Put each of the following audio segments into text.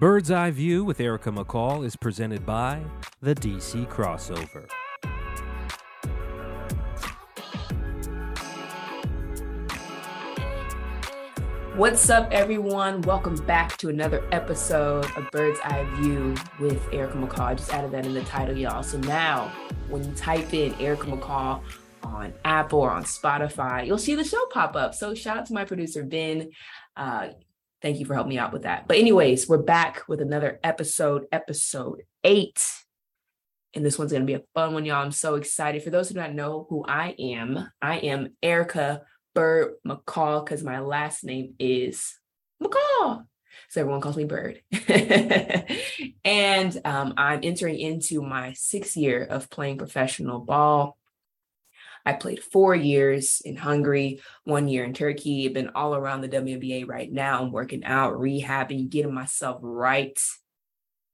Bird's Eye View with Erica McCall is presented by the DC Crossover. What's up, everyone? Welcome back to another episode of Bird's Eye View with Erica McCall. I just added that in the title, y'all. So now, when you type in Erica McCall on Apple or on Spotify, you'll see the show pop up. So shout out to my producer, Ben. Uh, thank you for helping me out with that. But, anyways, we're back with another episode, episode eight. And this one's going to be a fun one, y'all. I'm so excited. For those who do not know who I am, I am Erica Bird McCall because my last name is McCall. So everyone calls me Bird. and um, I'm entering into my sixth year of playing professional ball. I played four years in Hungary, one year in Turkey, I've been all around the WNBA right now. I'm working out, rehabbing, getting myself right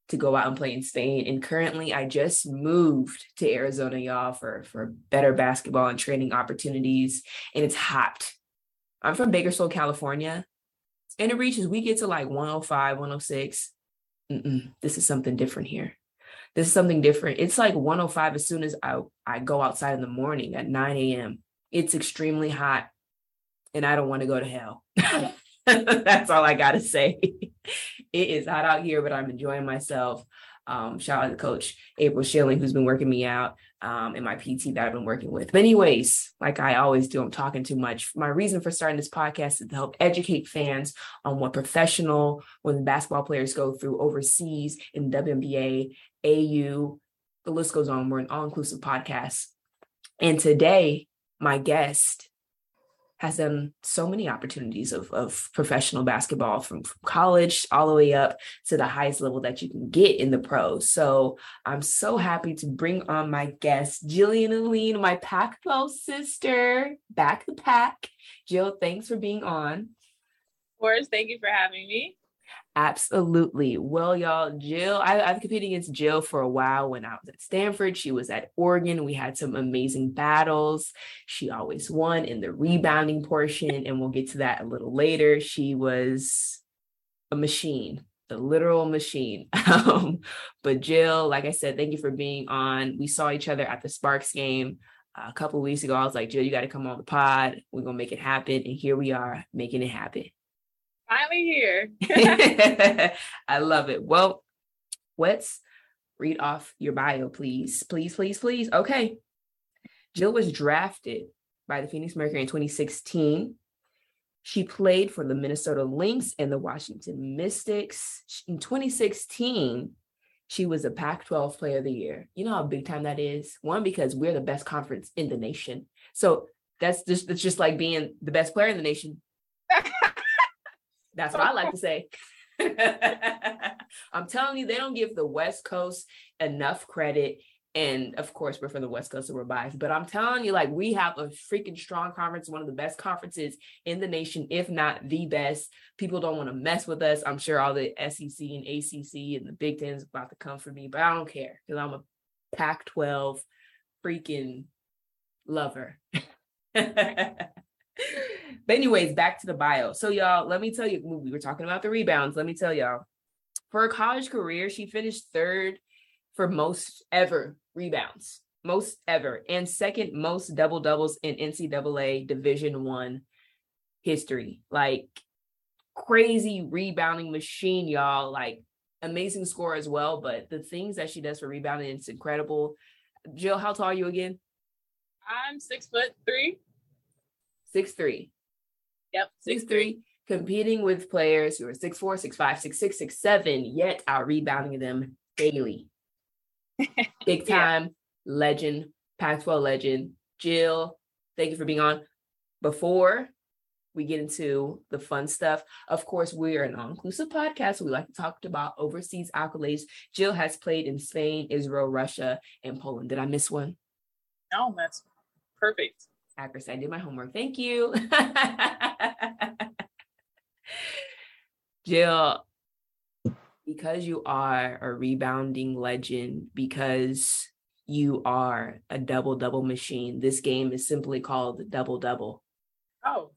to go out and play in Spain. And currently I just moved to Arizona, y'all, for, for better basketball and training opportunities. And it's hot. I'm from Bakersfield, California. And it reaches, we get to like 105, 106. Mm-mm, this is something different here. This is something different. It's like 105 as soon as I, I go outside in the morning at 9 a.m. It's extremely hot and I don't want to go to hell. That's all I got to say. it is hot out here, but I'm enjoying myself. Um, shout out to Coach April Schilling, who's been working me out, um, and my PT that I've been working with. But, anyways, like I always do, I'm talking too much. My reason for starting this podcast is to help educate fans on what professional when basketball players go through overseas in WNBA, AU, the list goes on. We're an all inclusive podcast. And today, my guest has done so many opportunities of, of professional basketball from, from, college all the way up to the highest level that you can get in the pros. So I'm so happy to bring on my guest, Jillian Alleyne, my Pac 12 sister, back the pack. Jill, thanks for being on. Of course, thank you for having me. Absolutely. Well, y'all, Jill, I, I've competed against Jill for a while when I was at Stanford. She was at Oregon. We had some amazing battles. She always won in the rebounding portion, and we'll get to that a little later. She was a machine, a literal machine. Um, but Jill, like I said, thank you for being on. We saw each other at the Sparks game uh, a couple weeks ago. I was like, Jill, you got to come on the pod. We're going to make it happen. And here we are making it happen finally here. I love it. Well, let's read off your bio, please. Please, please, please. Okay. Jill was drafted by the Phoenix Mercury in 2016. She played for the Minnesota Lynx and the Washington Mystics. In 2016, she was a Pac 12 Player of the Year. You know how big time that is? One, because we're the best conference in the nation. So that's just, it's just like being the best player in the nation. That's what I like to say. I'm telling you, they don't give the West Coast enough credit. And of course, we're from the West Coast, so we're biased. But I'm telling you, like, we have a freaking strong conference, one of the best conferences in the nation, if not the best. People don't want to mess with us. I'm sure all the SEC and ACC and the Big Ten is about to come for me, but I don't care because I'm a Pac 12 freaking lover. but anyways, back to the bio. So y'all, let me tell you, we were talking about the rebounds. Let me tell y'all, for her college career, she finished third for most ever rebounds, most ever, and second most double doubles in NCAA Division One history. Like crazy rebounding machine, y'all. Like amazing score as well. But the things that she does for rebounding, it's incredible. Jill, how tall are you again? I'm six foot three six three. Yep, six three. Competing with players who are six four, six five, six six, six seven, yet out rebounding them daily. Big time yeah. legend, Pac-12 legend, Jill. Thank you for being on. Before we get into the fun stuff, of course, we are an all-inclusive podcast. So we like to talk about overseas accolades. Jill has played in Spain, Israel, Russia, and Poland. Did I miss one? No, that's perfect. Actress, I did my homework. Thank you. Jill, because you are a rebounding legend, because you are a double double machine, this game is simply called double double. Oh,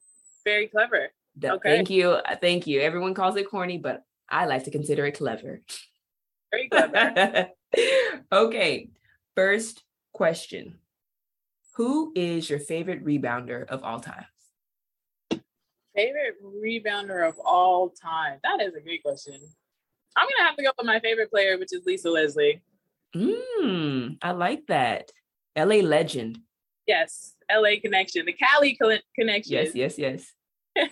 very clever. okay. Thank you. Uh, thank you. Everyone calls it corny, but I like to consider it clever. Very clever. okay, first question. Who is your favorite rebounder of all time? favorite rebounder of all time? That is a great question. I'm gonna have to go with my favorite player, which is Lisa Leslie. Mm, I like that. LA legend. Yes, LA connection, the Cali co- connection. Yes, yes, yes.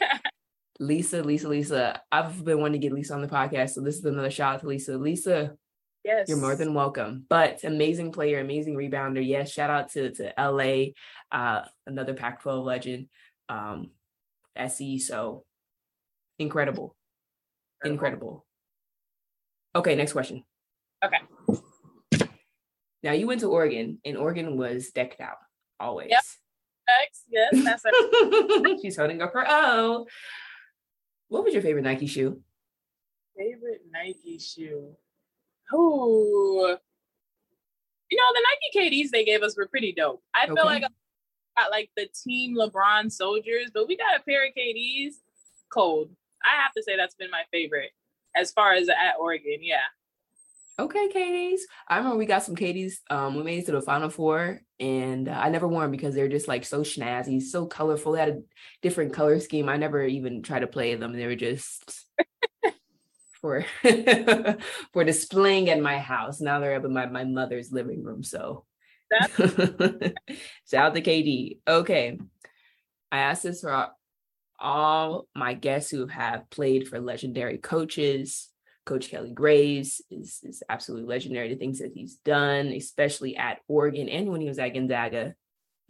Lisa, Lisa, Lisa. I've been wanting to get Lisa on the podcast, so this is another shout out to Lisa. Lisa, yes, you're more than welcome. But amazing player, amazing rebounder. Yes, shout out to to LA, uh, another Pac-12 legend, um, SC. So incredible, incredible. Okay, next question. Okay. Now you went to Oregon, and Oregon was decked out always. Yep. Yes, that's it. She's holding up her O. What was your favorite Nike shoe? Favorite Nike shoe? Oh, you know the Nike KDs they gave us were pretty dope. I feel like I got like the Team LeBron Soldiers, but we got a pair of KDs. Cold. I have to say that's been my favorite as far as at Oregon. Yeah. Okay, KDs. I remember we got some KDs. Um, we made it to the final four, and uh, I never wore them because they're just like so snazzy, so colorful. They had a different color scheme. I never even tried to play them. They were just for for displaying at my house. Now they're up in my my mother's living room. So shout out to KD. Okay, I asked this for all my guests who have played for legendary coaches. Coach Kelly Graves is, is absolutely legendary. The things that he's done, especially at Oregon and when he was at Gonzaga,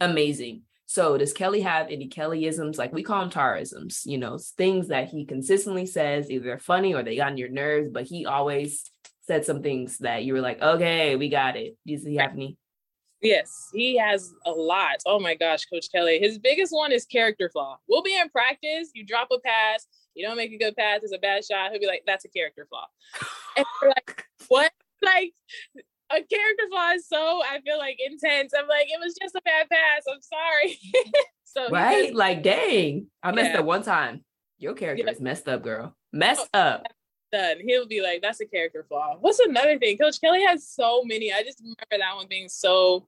amazing. So, does Kelly have any Kellyisms? Like we call them Tarisms, you know, things that he consistently says, either they're funny or they got on your nerves, but he always said some things that you were like, okay, we got it. Does he have any? Yes, he has a lot. Oh my gosh, Coach Kelly. His biggest one is character flaw. We'll be in practice, you drop a pass, you don't make a good pass, it's a bad shot. He'll be like, that's a character flaw. And we're like, what? Like, a character flaw is so, I feel like, intense. I'm like, it was just a bad pass. I'm sorry. so, Right? Like, dang, I messed Yeah. up one time. Your character Yeah. is messed up, girl. Messed oh, up. done. He'll be like, that's a character flaw. What's another thing? Coach Kelly has so many. I just remember that one being so.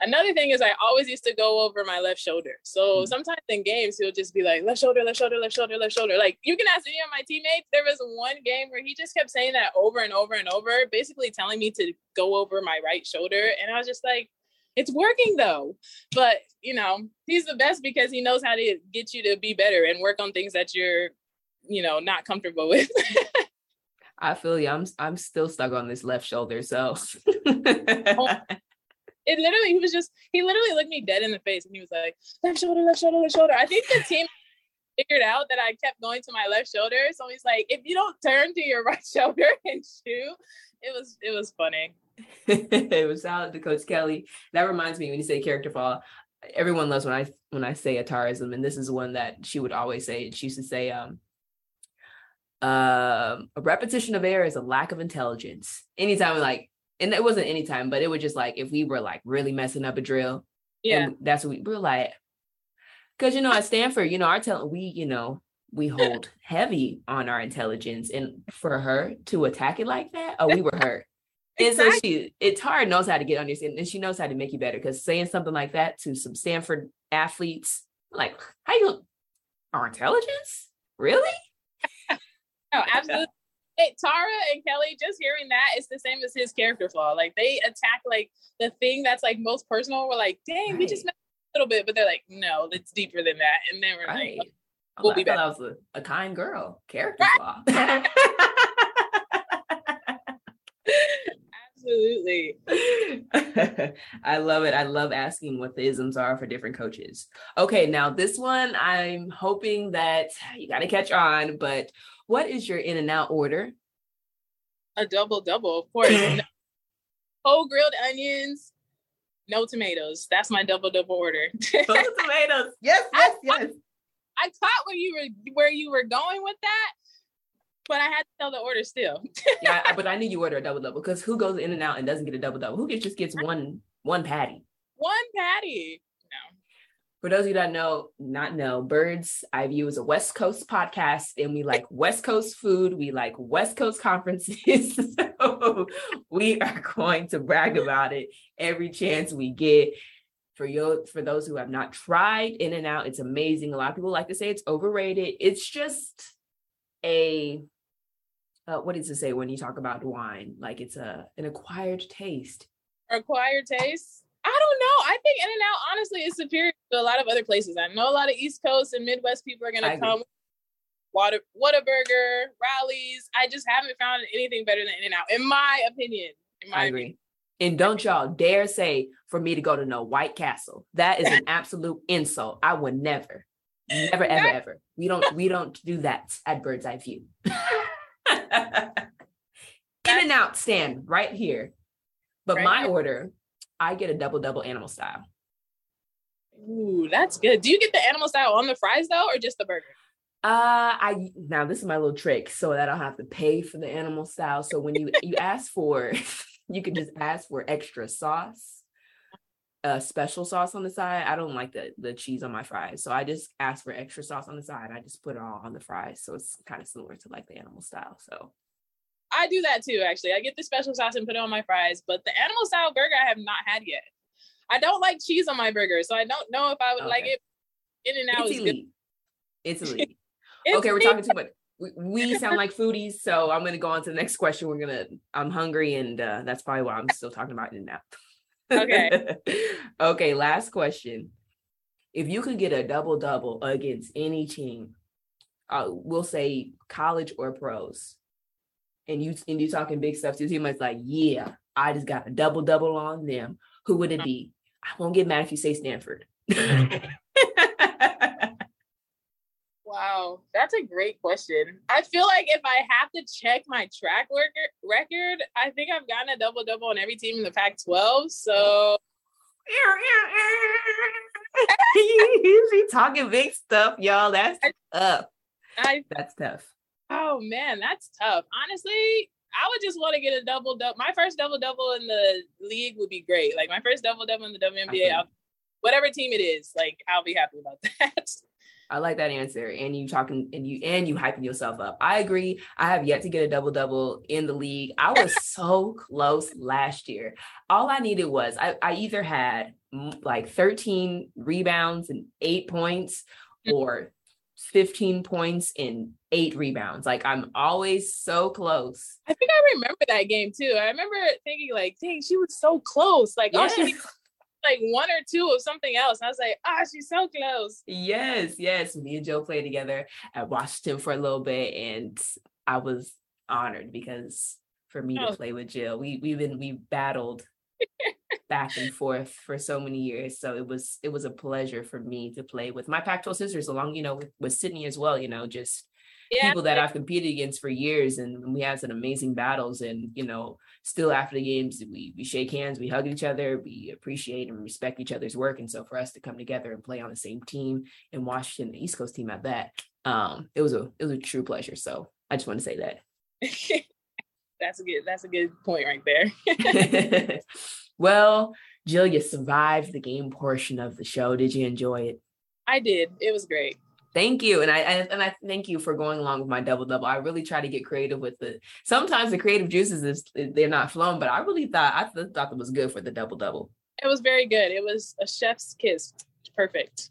Another thing is, I always used to go over my left shoulder. So Mhm. sometimes in games, he'll just be like, left shoulder, left shoulder, left shoulder, left shoulder. Like you can ask any of my teammates. There was one game where he just kept saying that over and over and over, basically telling me to go over my right shoulder. And I was just like, it's working though. But, you know, he's the best because he knows how to get you to be better and work on things that you're, you know, not comfortable with. I feel you. I'm I'm still stuck on this left shoulder. So it literally he was just he literally looked me dead in the face and he was like left shoulder left shoulder left shoulder i think the team figured out that i kept going to my left shoulder so he's like if you don't turn to your right shoulder and shoot it was it was funny it was out to Coach Kelly. That reminds me when you say character flaw. Everyone loves when I when I say atarism, and this is one that she would always say. She used to say, um, um, a repetition of error is a lack of intelligence. Anytime like, and it wasn't any time, but it was just like if we were like really messing up a drill, yeah and that's what we, we were like, because you know at Stanford, you know our tell we you know we hold heavy on our intelligence, and for her to attack it like that, oh, we were hurt. And so she, it's hard, knows how to get under your skin, and she knows how to make you better. Because saying something like that to some Stanford athletes, like, how you, our intelligence, really? no absolutely hey, tara and kelly just hearing that it's the same as his character flaw like they attack like the thing that's like most personal we're like dang we just Right. up a little bit but they're like no it's deeper than that and then we're Right. Oh, like We'll be thought I was a, a kind girl, character flaw. absolutely I love it. I love asking what the isms are for different coaches. Okay, now this one, I'm hoping that you got to catch on, but what is your in and out order? a double double, of course. No- whole grilled onions, no tomatoes. That's my double double order. Full tomatoes. Yes, yes, yes. I caught where you were where you were going with that, but I had to tell the order still. Yeah, I- but I knew you order a double double because who goes in and out and doesn't get a double double? Who gets, just gets one one patty? One patty. For those of you that know, not know, Bird's Eye View is a West Coast podcast, and we like West Coast food. We like West Coast conferences. so we are going to brag about it every chance we get. For you, for those who have not tried In and Out, it's amazing. A lot of people like to say it's overrated. It's just a uh, what does it say when you talk about wine? Like it's a an acquired taste. Acquired taste. I don't know. I think In and Out honestly is superior to a lot of other places. I know a lot of East Coast and Midwest people are gonna come. Water Whataburger, Rally's. I just haven't found anything better than In and Out, in my opinion. In my I agree. Opinion. And don't y'all dare say for me to go to no White Castle. That is an absolute insult. I would never, never, ever, ever. We don't we don't do that at Bird's Eye View. In and out stand right here. But right my here. order I get a double double animal style. Ooh, that's good. Do you get the animal style on the fries though, or just the burger? Uh, I now this is my little trick so that I don't have to pay for the animal style. So when you you ask for, you can just ask for extra sauce, a special sauce on the side. I don't like the the cheese on my fries, so I just ask for extra sauce on the side. I just put it all on the fries, so it's kind of similar to like the animal style. So I do that too, actually. I get the special sauce and put it on my fries, but the animal style burger I have not had yet. I don't like cheese on my burger, so I don't know if I would okay. like it. In and out it's elite. It's elite. it's okay, we're talking too much. We, we sound like foodies, so I'm gonna go on to the next question. We're gonna. I'm hungry, and uh, that's probably why I'm still talking about it now. Okay. okay. Last question. If you could get a double double against any team, uh, we'll say college or pros, and you and you talking big stuff to him, it's like, yeah, I just got a double double on them. Who would it be? I won't get mad if you say Stanford. wow, that's a great question. I feel like if I have to check my track record, record, I think I've gotten a double double on every team in the Pac-12. So. She's talking big stuff, y'all. That's tough. I, That's tough. Oh man, that's tough. Honestly, I would just want to get a double double. My first double double in the league would be great. Like my first double double in the WNBA, I'll, whatever team it is, like I'll be happy about that. I like that answer. And you talking and you and you hyping yourself up. I agree. I have yet to get a double double in the league. I was so close last year. All I needed was I, I either had like 13 rebounds and eight points mm. or 15 points in eight rebounds. Like I'm always so close. I think I remember that game too. I remember thinking like, dang, she was so close. Like, yes. oh, she like one or two of something else. And I was like, ah, oh, she's so close. Yes, yes. Me and Joe played together at Washington for a little bit, and I was honored because for me oh. to play with Jill, we we've been we battled back and forth for so many years. So it was it was a pleasure for me to play with my Pac-12 sisters, along you know with, with Sydney as well. You know, just yeah. people that I've competed against for years, and we had some amazing battles. And you know, still after the games, we we shake hands, we hug each other, we appreciate and respect each other's work. And so for us to come together and play on the same team in Washington, the East Coast team at that, um, it was a it was a true pleasure. So I just want to say that. that's a good that's a good point right there. well, Jill, you survived the game portion of the show. Did you enjoy it? I did. It was great. Thank you, and I and I thank you for going along with my double double. I really try to get creative with it. Sometimes the creative juices is they're not flowing, but I really thought I th- thought it was good for the double double. It was very good. It was a chef's kiss. Perfect.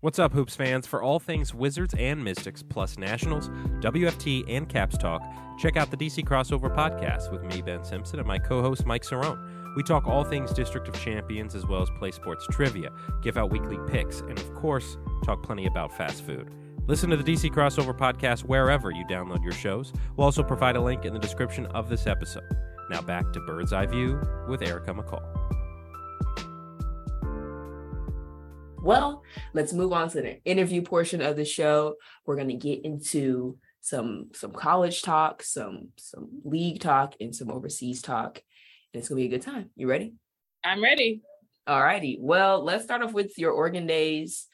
What's up, Hoops fans? For all things Wizards and Mystics, plus Nationals, WFT, and Caps Talk, check out the DC Crossover podcast with me, Ben Simpson, and my co host, Mike Cerrone. We talk all things District of Champions as well as play sports trivia, give out weekly picks, and of course, talk plenty about fast food. Listen to the DC Crossover podcast wherever you download your shows. We'll also provide a link in the description of this episode. Now back to Bird's Eye View with Erica McCall. Well, let's move on to the interview portion of the show. We're going to get into some some college talk, some some league talk, and some overseas talk. It's going to be a good time. You ready? I'm ready. All righty. Well, let's start off with your Oregon days.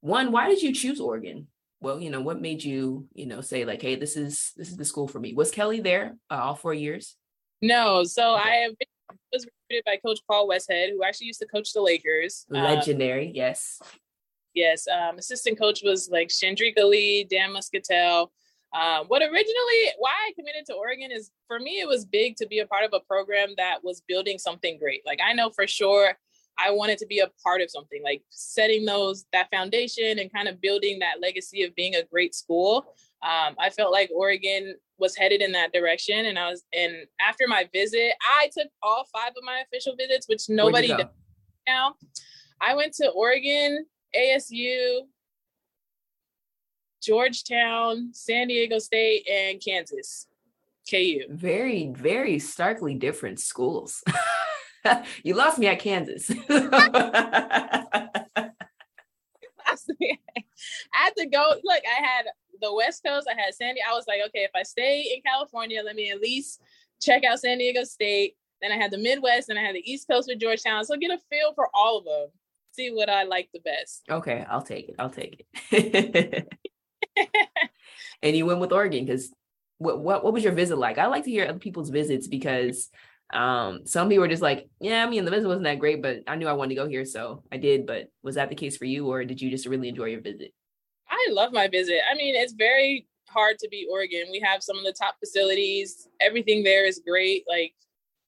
One, why did you choose Oregon? Well, you know, what made you, you know, say like, hey, this is this is the school for me? Was Kelly there uh, all four years? No. So I was recruited by Coach Paul Westhead, who actually used to coach the Lakers. Um, Legendary, um, yes. Yes. Um, assistant coach was like Chandrika Lee, Dan Muscatell. Um, what originally, why I committed to Oregon is for me, it was big to be a part of a program that was building something great. Like I know for sure I wanted to be a part of something like setting those that foundation and kind of building that legacy of being a great school. Um, I felt like Oregon was headed in that direction, and I was. And after my visit, I took all five of my official visits, which nobody does now. I went to Oregon, ASU, Georgetown, San Diego State, and Kansas. KU. Very, very starkly different schools. you lost me at Kansas. I had to go. Look, I had the West Coast. I had Sandy. I was like, okay, if I stay in California, let me at least check out San Diego State. Then I had the Midwest, and I had the East Coast with Georgetown. So get a feel for all of them. See what I like the best. Okay, I'll take it. I'll take it. and you went with Oregon because what, what what was your visit like? I like to hear other people's visits because um, some people are just like, yeah, I mean, the visit wasn't that great, but I knew I wanted to go here, so I did. But was that the case for you, or did you just really enjoy your visit? I love my visit. I mean, it's very hard to beat Oregon. We have some of the top facilities. Everything there is great. Like,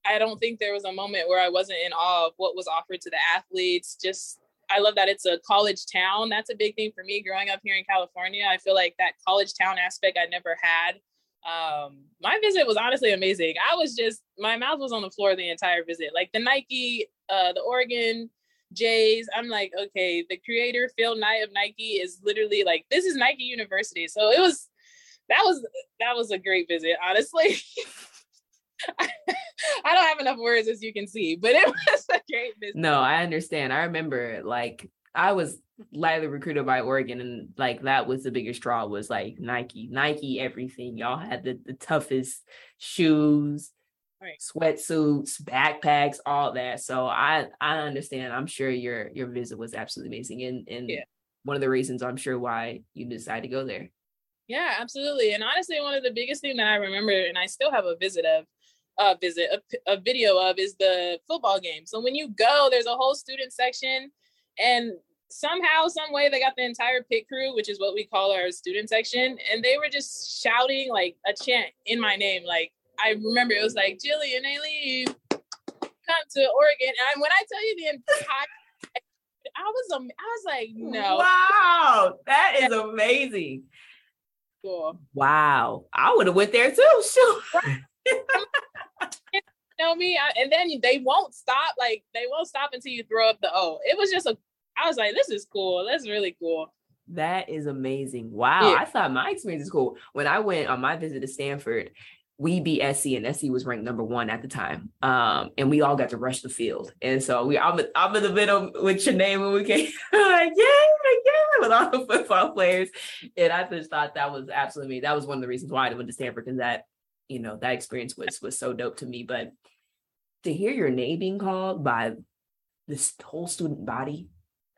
I don't think there was a moment where I wasn't in awe of what was offered to the athletes. Just, I love that it's a college town. That's a big thing for me growing up here in California. I feel like that college town aspect I never had. Um my visit was honestly amazing. I was just my mouth was on the floor the entire visit. Like the nike uh the oregon jays i'm like okay the creator phil knight of nike is literally like this is nike university. So it was that was that was a great visit honestly I don't have enough words as you can see, but it was a great visit. No, I understand. I remember like I was lightly recruited by Oregon, and like that was the biggest draw was like Nike, Nike, everything. Y'all had the, the toughest shoes, right. sweatsuits, backpacks, all that. So I I understand. I'm sure your your visit was absolutely amazing, and and yeah. one of the reasons I'm sure why you decided to go there. Yeah, absolutely. And honestly, one of the biggest thing that I remember, and I still have a visit of, a visit, a, a video of, is the football game. So when you go, there's a whole student section and somehow, some way, they got the entire pit crew, which is what we call our student section, and they were just shouting like a chant in my name. Like I remember it was like Jillian Alleyne, come to Oregon. And when I tell you the entire I was um, I was like, no. Wow, that is amazing. Cool. Wow. I would have went there too. Sure. know me, I, and then they won't stop. Like they won't stop until you throw up the O. It was just a I was like, this is cool. That's really cool. That is amazing. Wow. Yeah. I thought my experience is cool. When I went on my visit to Stanford, we beat SC and SC was ranked number one at the time. Um, and we all got to rush the field. And so we I'm, I'm in the middle with your name when we came like, yeah, yeah, with all the football players. And I just thought that was absolutely me. That was one of the reasons why I went to Stanford because that, you know, that experience was was so dope to me. But to hear your name being called by this whole student body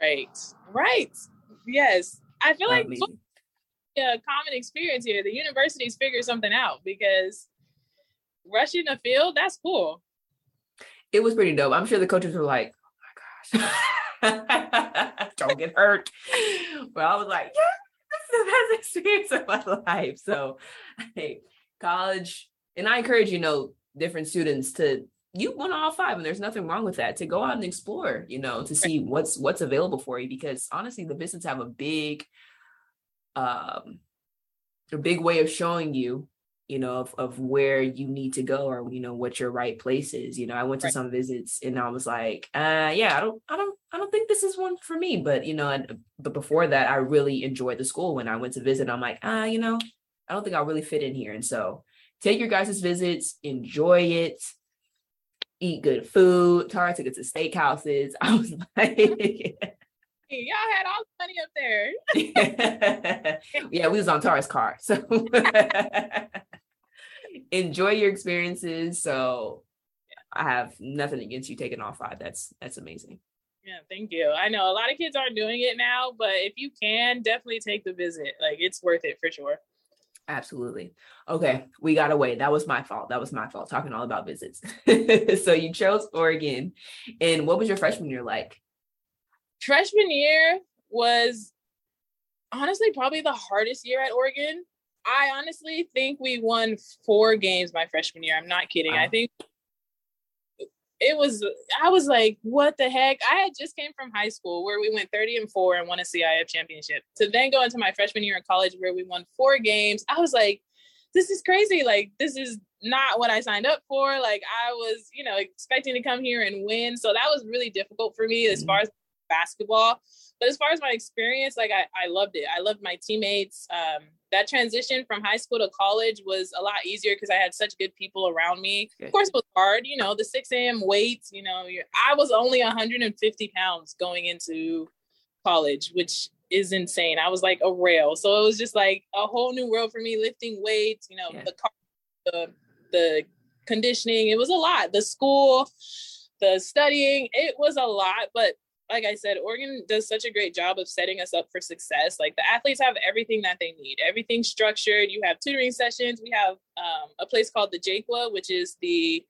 Right. Right. Yes. I feel like a common experience here. The universities figure something out because rushing the field, that's cool. It was pretty dope. I'm sure the coaches were like, oh my gosh, don't get hurt. But I was like, yeah, this is the best experience of my life. So, hey, college, and I encourage, you know, different students to you won all five and there's nothing wrong with that to go out and explore you know to see what's what's available for you because honestly the business have a big um a big way of showing you you know of, of where you need to go or you know what your right place is you know i went to right. some visits and i was like uh yeah i don't i don't i don't think this is one for me but you know and but before that i really enjoyed the school when i went to visit i'm like ah uh, you know i don't think i'll really fit in here and so take your guys' visits enjoy it eat good food. Tara took us to steakhouses. I was like, y'all had all the money up there. yeah, we was on Tara's car. So enjoy your experiences. So I have nothing against you taking all five. That's that's amazing. Yeah, thank you. I know a lot of kids aren't doing it now, but if you can, definitely take the visit. Like it's worth it for sure. Absolutely. Okay, we got away. That was my fault. That was my fault talking all about visits. so you chose Oregon. And what was your freshman year like? Freshman year was honestly probably the hardest year at Oregon. I honestly think we won four games my freshman year. I'm not kidding. Wow. I think it was I was like, what the heck? I had just came from high school where we went 30 and 4 and won a CIF championship. To then go into my freshman year in college where we won four games. I was like, this is crazy. Like this is not what I signed up for. Like I was, you know, expecting to come here and win. So that was really difficult for me as mm-hmm. far as basketball. But as far as my experience, like I, I loved it. I loved my teammates. Um, that transition from high school to college was a lot easier because I had such good people around me. Of course, it was hard, you know, the 6 a.m. weights, you know, I was only 150 pounds going into college, which is insane. I was like a rail. So it was just like a whole new world for me lifting weights, you know, yeah. the car, the, the conditioning. It was a lot. The school, the studying, it was a lot, but like I said, Oregon does such a great job of setting us up for success. Like the athletes have everything that they need, everything structured. You have tutoring sessions. We have um, a place called the Jaqua, which is the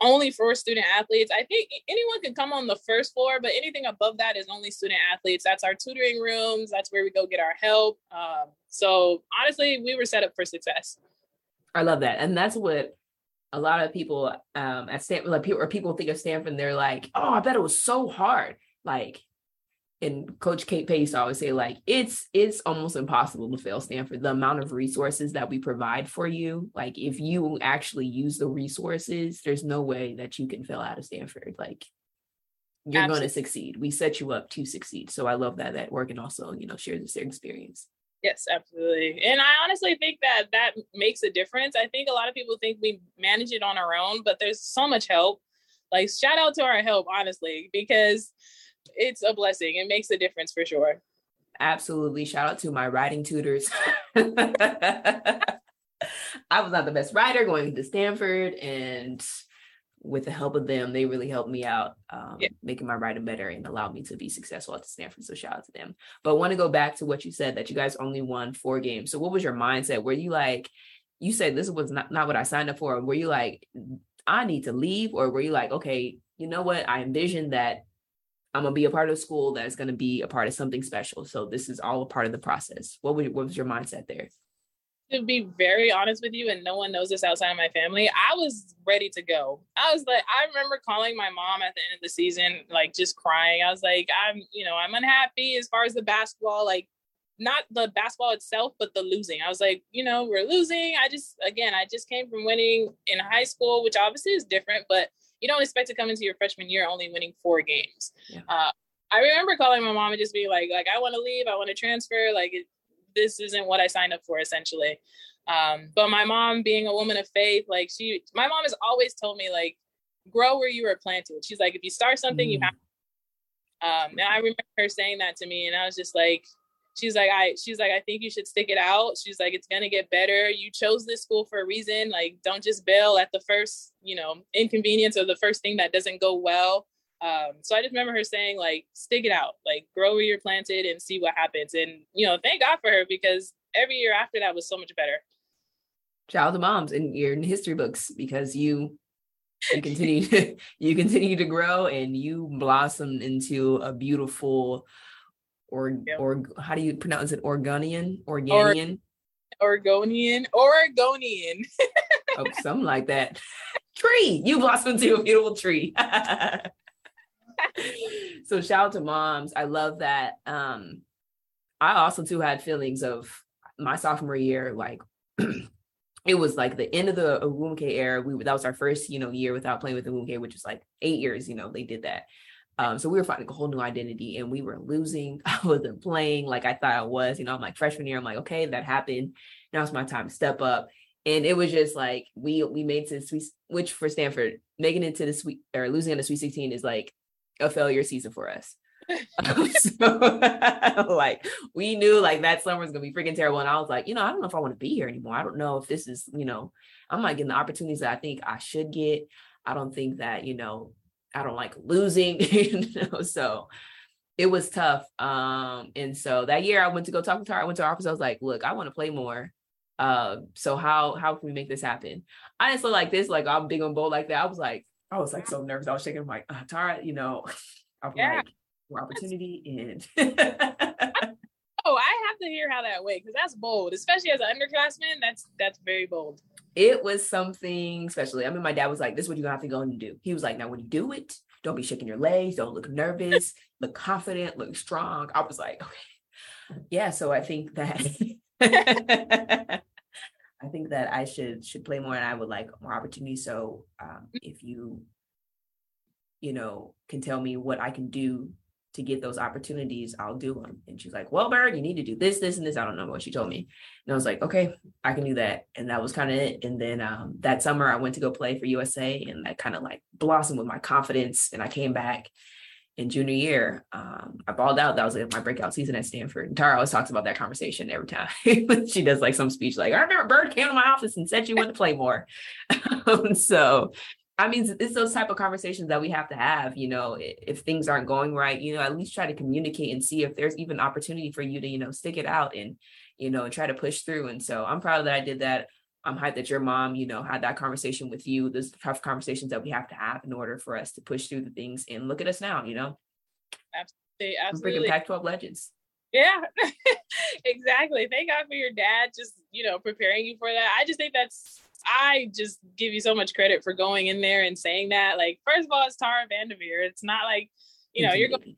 only for student athletes. I think anyone can come on the first floor, but anything above that is only student athletes. That's our tutoring rooms. That's where we go get our help. Um, so honestly, we were set up for success. I love that, and that's what a lot of people um, at Stanford, like people or people think of Stanford, they're like, "Oh, I bet it was so hard." Like and coach kate paye always say like it's it's almost impossible to fail stanford. The amount of resources that we provide for you like if you actually use the resources there's no way that you can fail out of stanford. Like you're going to succeed. We set you up to succeed. So i love that that work and also you know shares their experience. Yes absolutely. And i honestly think that that makes a difference. I think a lot of people think we manage it on our own but there's so much help. Like shout out to our help honestly because it's a blessing. It makes a difference for sure. Absolutely. Shout out to my writing tutors. I was not the best writer going to Stanford, and with the help of them, they really helped me out, um, yeah. making my writing better and allowed me to be successful at Stanford. So shout out to them. But I want to go back to what you said that you guys only won four games. So what was your mindset? Were you like, you said this was not, not what I signed up for? Were you like, I need to leave? Or were you like, okay, you know what? I envisioned that I'm gonna be a part of school that's gonna be a part of something special. So this is all a part of the process. What what was your mindset there? To be very honest with you, and no one knows this outside of my family, I was ready to go. I was like, I remember calling my mom at the end of the season, like just crying. I was like, I'm, you know, I'm unhappy as far as the basketball, like not the basketball itself, but the losing. I was like, you know, we're losing. I just, again, I just came from winning in high school, which obviously is different, but you don't expect to come into your freshman year only winning four games. Yeah. Uh, I remember calling my mom and just being like, like I want to leave, I want to transfer, like it, this isn't what I signed up for, essentially. Um, but my mom, being a woman of faith, like she, my mom has always told me like, grow where you were planted. She's like, if you start something, mm. you have. Um, and I remember her saying that to me, and I was just like, she's like i she's like i think you should stick it out. She's like it's gonna get better. You chose this school for a reason. Like don't just bail at the first you know inconvenience or the first thing that doesn't go well. Um, so i just remember her saying like stick it out. Like grow where you're planted and see what happens. And you know thank god for her because every year after that was so much better. Child of moms and you're in history books because you you continue to you continue to grow and you blossom into a beautiful or yep. or how do you pronounce it? Organian, Organian, or, Oregonian, Oregonian. oh, something like that. Tree, you blossomed into a beautiful tree. so shout out to moms. I love that. Um, I also too had feelings of my sophomore year, like it was like the end of the Ogwumike era. We that was our first, you know, year without playing with the Ogwumike, which was like eight years. You know, they did that. Um, so we were finding a whole new identity and we were losing. I wasn't playing like I thought I was. You know, I'm like freshman year, I'm like, okay, that happened. Now it's my time to step up. And it was just like we we made to sweet, which for Stanford, making it to the sweet or losing in the Sweet 16 is like a failure season for us. so like we knew like that summer was gonna be freaking terrible. And I was like, you know, I don't know if I want to be here anymore. I don't know if this is, you know, I'm not getting the opportunities that I think I should get. I don't think that, you know, I don't like losing, you know. So it was tough. Um, and so that year I went to go talk to her. I went to her office. I was like, look, I want to play more. Uh, so how how can we make this happen? Honestly, like this, like I'm big on bold like that. I was like, I was like so nervous. I was shaking. I'm like, uh, Tara, you know, I'm yeah. like opportunity and. oh, I have to hear how that went because that's bold, especially as an underclassman. That's that's very bold. It was something especially. I mean, my dad was like, "This is what you're gonna have to go and do." He was like, "Now, when you do it, don't be shaking your legs. Don't look nervous. look confident. Look strong." I was like, "Okay, yeah." So I think that. I think that I should should play more, and I would like more opportunities. So um, if you, you know, can tell me what I can do to get those opportunities, I'll do them. And she's like, Well, Bird, you need to do this, this, and this. I don't know what she told me. And I was like, Okay, I can do that. And that was kind of it. And then um, that summer, I went to go play for USA, and that kind of like blossomed with my confidence. And I came back in junior year, um, I balled out. That was like my breakout season at Stanford. And Tara always talks about that conversation every time she does like some speech, like I remember Bird came to my office and said she wanted to play more. um, so, I mean, it's those type of conversations that we have to have. You know, if things aren't going right, you know, at least try to communicate and see if there's even opportunity for you to, you know, stick it out and, you know, try to push through. And so I'm proud that I did that. I'm hyped that your mom, you know, had that conversation with you. Those tough conversations that we have to have in order for us to push through the things. And look at us now, you know. Absolutely, absolutely. Freaking Pac-12 legends. Yeah, exactly. Thank God for your dad, just you know, preparing you for that. I just think that's. I just give you so much credit for going in there and saying that. Like, first of all, it's Tara Vanderveer. It's not like, you know, you're going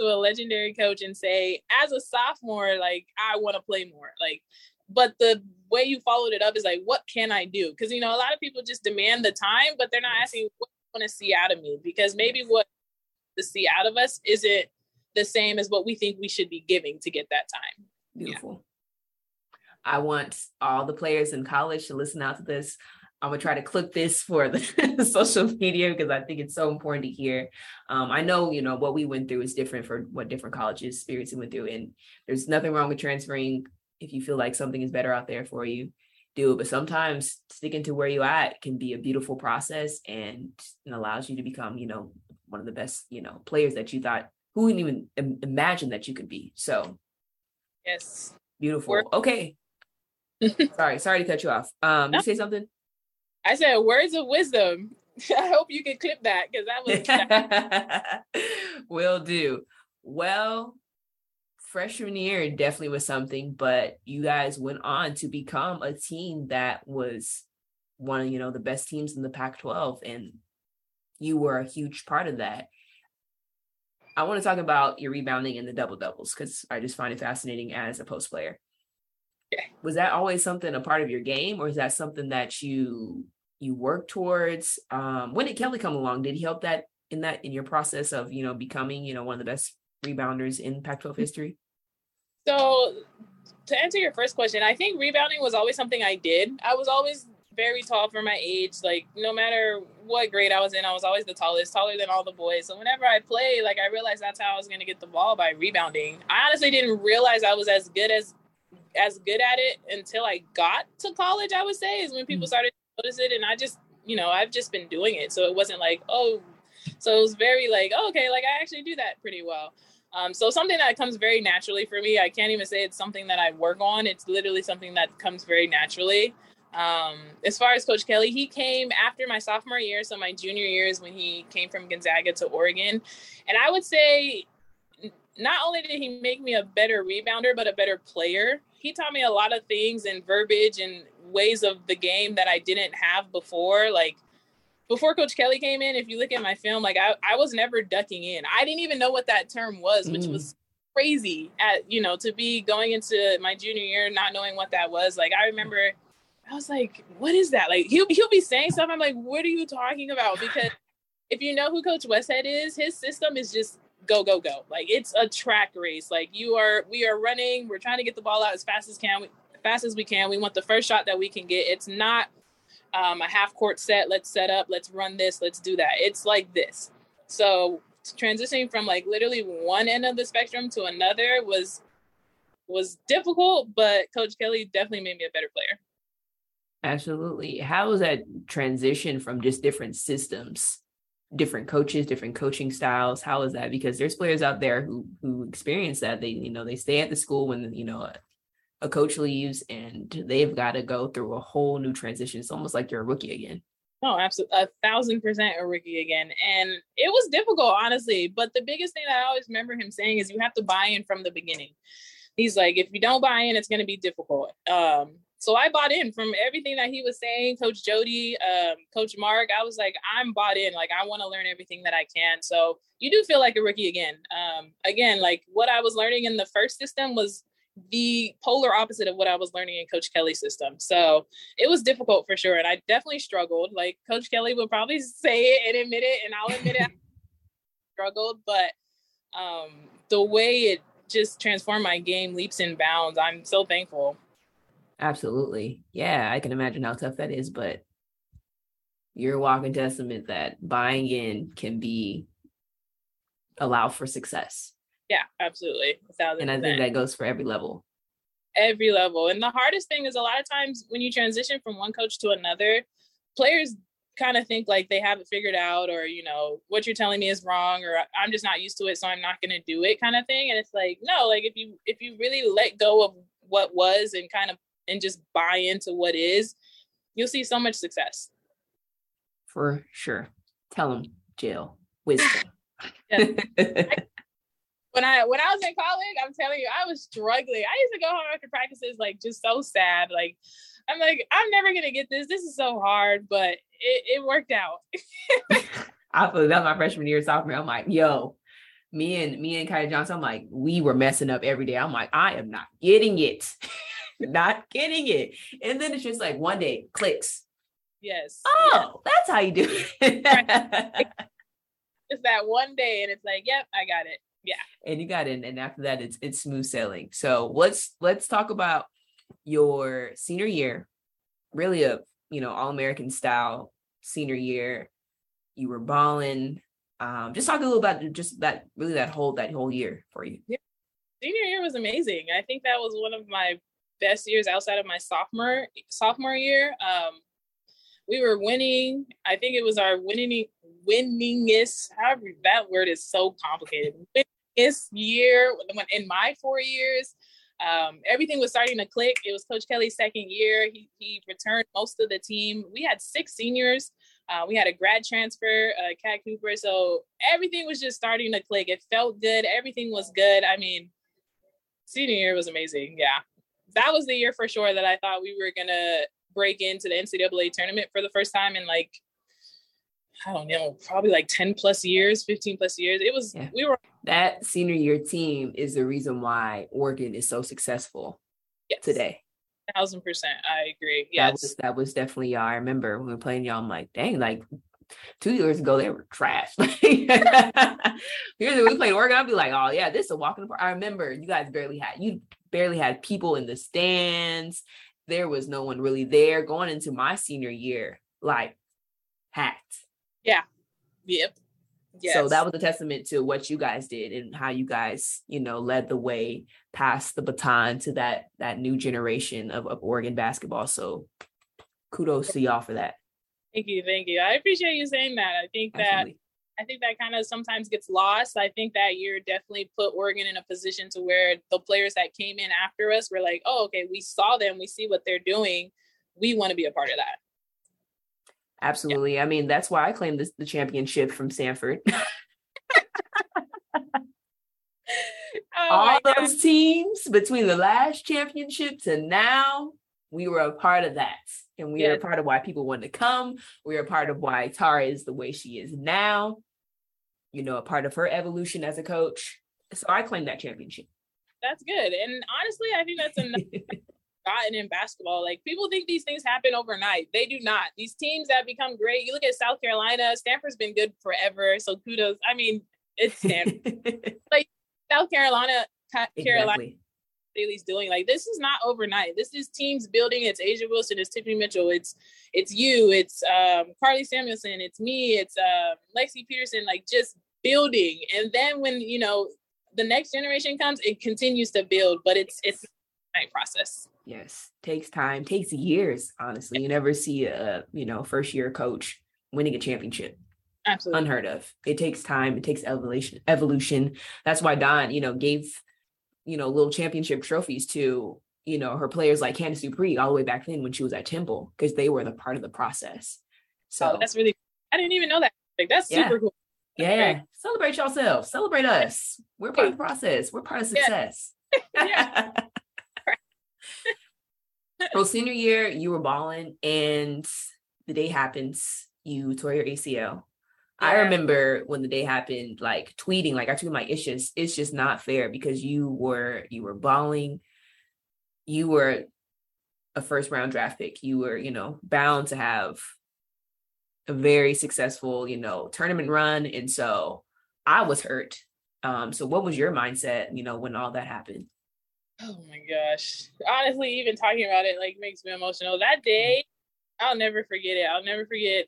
to a legendary coach and say, as a sophomore, like, I want to play more. Like, but the way you followed it up is like, what can I do? Because you know, a lot of people just demand the time, but they're not asking what you want to see out of me. Because maybe what to see out of us isn't the same as what we think we should be giving to get that time. Beautiful. Yeah. I want all the players in college to listen out to this. I'm gonna try to clip this for the social media because I think it's so important to hear. Um, I know, you know, what we went through is different for what different colleges spirits went through, and there's nothing wrong with transferring if you feel like something is better out there for you do it. But sometimes sticking to where you at can be a beautiful process and, and allows you to become, you know, one of the best, you know, players that you thought who wouldn't even Im- imagine that you could be. So yes. Beautiful. Okay. sorry, sorry to cut you off. Um, no. you say something? I said words of wisdom. I hope you can clip that because that was will do. Well, freshman year definitely was something, but you guys went on to become a team that was one of you know the best teams in the Pac-12, and you were a huge part of that. I want to talk about your rebounding and the double doubles because I just find it fascinating as a post player. Was that always something a part of your game, or is that something that you you work towards? Um, when did Kelly come along? Did he help that in that in your process of you know becoming you know one of the best rebounders in Pac-12 history? So to answer your first question, I think rebounding was always something I did. I was always very tall for my age. Like no matter what grade I was in, I was always the tallest, taller than all the boys. So whenever I played, like I realized that's how I was gonna get the ball by rebounding. I honestly didn't realize I was as good as as good at it until I got to college, I would say, is when people mm. started to notice it. And I just, you know, I've just been doing it. So it wasn't like, oh, so it was very like, oh, okay, like I actually do that pretty well. Um, so something that comes very naturally for me. I can't even say it's something that I work on. It's literally something that comes very naturally. Um, as far as Coach Kelly, he came after my sophomore year, so my junior year is when he came from Gonzaga to Oregon, and I would say not only did he make me a better rebounder, but a better player. He taught me a lot of things and verbiage and ways of the game that I didn't have before, like before Coach Kelly came in, if you look at my film, like I, I was never ducking in. I didn't even know what that term was, which mm. was crazy at you know to be going into my junior year not knowing what that was. Like I remember, I was like, "What is that?" Like he'll he'll be saying stuff. I'm like, "What are you talking about?" Because if you know who Coach Westhead is, his system is just go go go. Like it's a track race. Like you are, we are running. We're trying to get the ball out as fast as can, we fast as we can. We want the first shot that we can get. It's not um, a half court set. Let's set up. Let's run this. Let's do that. It's like this. So transitioning from like literally one end of the spectrum to another was was difficult, but Coach Kelly definitely made me a better player. Absolutely. How was that transition from just different systems, different coaches, different coaching styles? How is that? Because there's players out there who who experience that. They, you know, they stay at the school when, you know, a coach leaves and they've got to go through a whole new transition. It's almost like you're a rookie again. No, absolutely, a thousand percent a rookie again, and it was difficult, honestly. But the biggest thing that I always remember him saying is you have to buy in from the beginning. He's like, if you don't buy in, it's going to be difficult. Um, so I bought in from everything that he was saying, Coach Jody, um, Coach Mark. I was like, I'm bought in. Like, I want to learn everything that I can. So you do feel like a rookie again. Um, again, like what I was learning in the first system was the polar opposite of what I was learning in Coach Kelly's system. So it was difficult for sure. And I definitely struggled. Like Coach Kelly would probably say it and admit it, and I'll admit it, struggled. But um, the way it just transformed my game leaps and bounds, I'm so thankful. Absolutely. Yeah, I can imagine how tough that is, but you're a walking testament that buying in can be allow for success. Yeah, absolutely. and I think that goes for every level. Every level. And the hardest thing is a lot of times when you transition from one coach to another, players kind of think like they have it figured out or you know what you're telling me is wrong or i'm just not used to it so i'm not going to do it kind of thing and it's like no like if you if you really let go of what was and kind of and just buy into what is, you'll see so much success. For sure. Tell them, Jill, wisdom. when I when I was in college, I'm telling you, I was struggling. I used to go home after practices like just so sad. Like I'm like, I'm never gonna get this. This is so hard, but it, it worked out. I feel that was my freshman year, sophomore. I'm like, yo, me and me and Kai Johnson, I'm like, we were messing up every day. I'm like, I am not getting it. not getting it. And then it's just like one day clicks. Yes. Oh, that's how you do it. it's that one day and it's like, yep, I got it. Yeah. And you got it. And after that, it's it's smooth sailing. So let's let's talk about your senior year. Really a you know, all American style senior year. You were balling. Um, just talk a little about just that really that whole that whole year for you. Yeah. Senior year was amazing. I think that was one of my best years outside of my sophomore sophomore year. Um, we were winning. I think it was our winning winningest. However, that word is so complicated. Winningest year in my four years. Um, everything was starting to click. It was Coach Kelly's second year. He he returned most of the team. We had six seniors. Uh, we had a grad transfer, uh, Cat Cooper. So everything was just starting to click. It felt good. Everything was good. I mean, senior year was amazing. Yeah that was the year for sure that I thought we were gonna break into the NCAA tournament for the first time in like I don't know, probably like 10 plus years, 15 plus years. It was yeah. we were that senior year team is the reason why Oregon is so successful yes. today. Thousand percent. I agree. Yes. That was that was definitely y'all. I remember when we were playing y'all, I'm like, dang, like two years ago they were trash. Here's we played Oregon, I'd be like, oh yeah, this is a walk in the park. I remember you guys barely had you barely had people in the stands. There was no one really there going into my senior year, like hacked. Yeah. Yep. Yes. So that was a testament to what you guys did and how you guys, you know, led the way, passed the baton to that that new generation of, of Oregon basketball. So kudos to y'all for that. Thank you, thank you. I appreciate you saying that. I think Absolutely. that I think that kind of sometimes gets lost. I think that year definitely put Oregon in a position to where the players that came in after us were like, oh, okay, we saw them, we see what they're doing. We want to be a part of that. Absolutely. Yeah. I mean, that's why I claimed this, the championship from Stanford. oh All those God. teams between the last championship to now, we were a part of that. And we are a part of why people want to come. We are a part of why Tara is the way she is now you know, a part of her evolution as a coach. So I claim that championship. That's good. And honestly, I think that's enough gotten in basketball. Like people think these things happen overnight. They do not. These teams that become great, you look at South Carolina, Stanford's been good forever. So kudos. I mean, it's Stanford. like South Carolina, Carolina. Exactly. Bailey's doing. Like this is not overnight. This is teams building. It's A'ja Wilson. It's Tiffany Mitchell. It's it's you. It's um, Karlie Samuelson. It's me. It's uh, Lexi Peterson. Like just building and then when you know the next generation comes it continues to build but it's it's a process yes takes time takes years honestly you never see a you know first year coach winning a championship absolutely unheard of it takes time it takes evolution evolution that's why Dawn you know gave you know little championship trophies to you know, her players like Candice Dupree all the way back then when she was at Temple because they were the part of the process. Oh, so oh, that's really I didn't even know that. Like that's yeah. super cool. Yeah, yeah. Celebrate yourself. Celebrate us. We're part of the process. We're part of success. Yeah. well, senior year, you were balling, and the day happens. You tore your ACL. I remember when the day happened, like tweeting, like I tweeted like it's just it's just not fair because you were you were balling, you were a first round draft pick. You were, you know, bound to have a very successful, you know, tournament run. And so I was hurt. Um, so what was your mindset, you know, when all that happened? Oh my gosh. Honestly, even talking about it like makes me emotional. That day, I'll never forget it. I'll never forget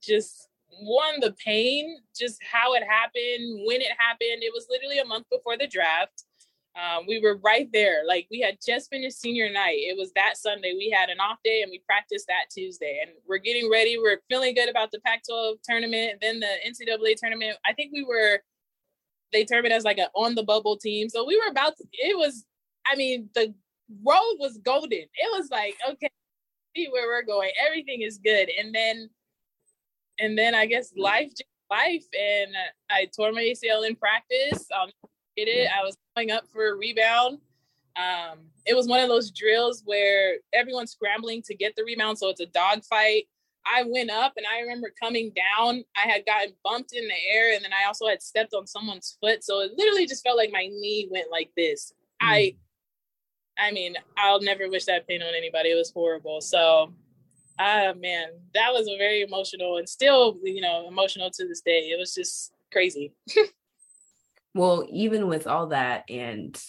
just one, the pain, just how it happened, when it happened. It was literally a month before the draft. Um, we were right there. Like we had just finished senior night. It was that Sunday. We had an off day and we practiced that Tuesday. And we're getting ready. We're feeling good about the Pac 12 tournament, then the NCAA tournament. I think we were, they term it as like an on the bubble team. So we were about to, it was, I mean, the road was golden. It was like, okay, see where we're going. Everything is good. And then, and then I guess life, life. And I tore my ACL in practice. Um, get it. I was going up for a rebound. Um, it was one of those drills where everyone's scrambling to get the rebound, so it's a dog fight. I went up and I remember coming down. I had gotten bumped in the air and then I also had stepped on someone's foot. So it literally just felt like my knee went like this. Mm. I I mean, I'll never wish that pain on anybody. It was horrible. So ah man, that was a very emotional and still, you know, emotional to this day. It was just crazy. well, even with all that and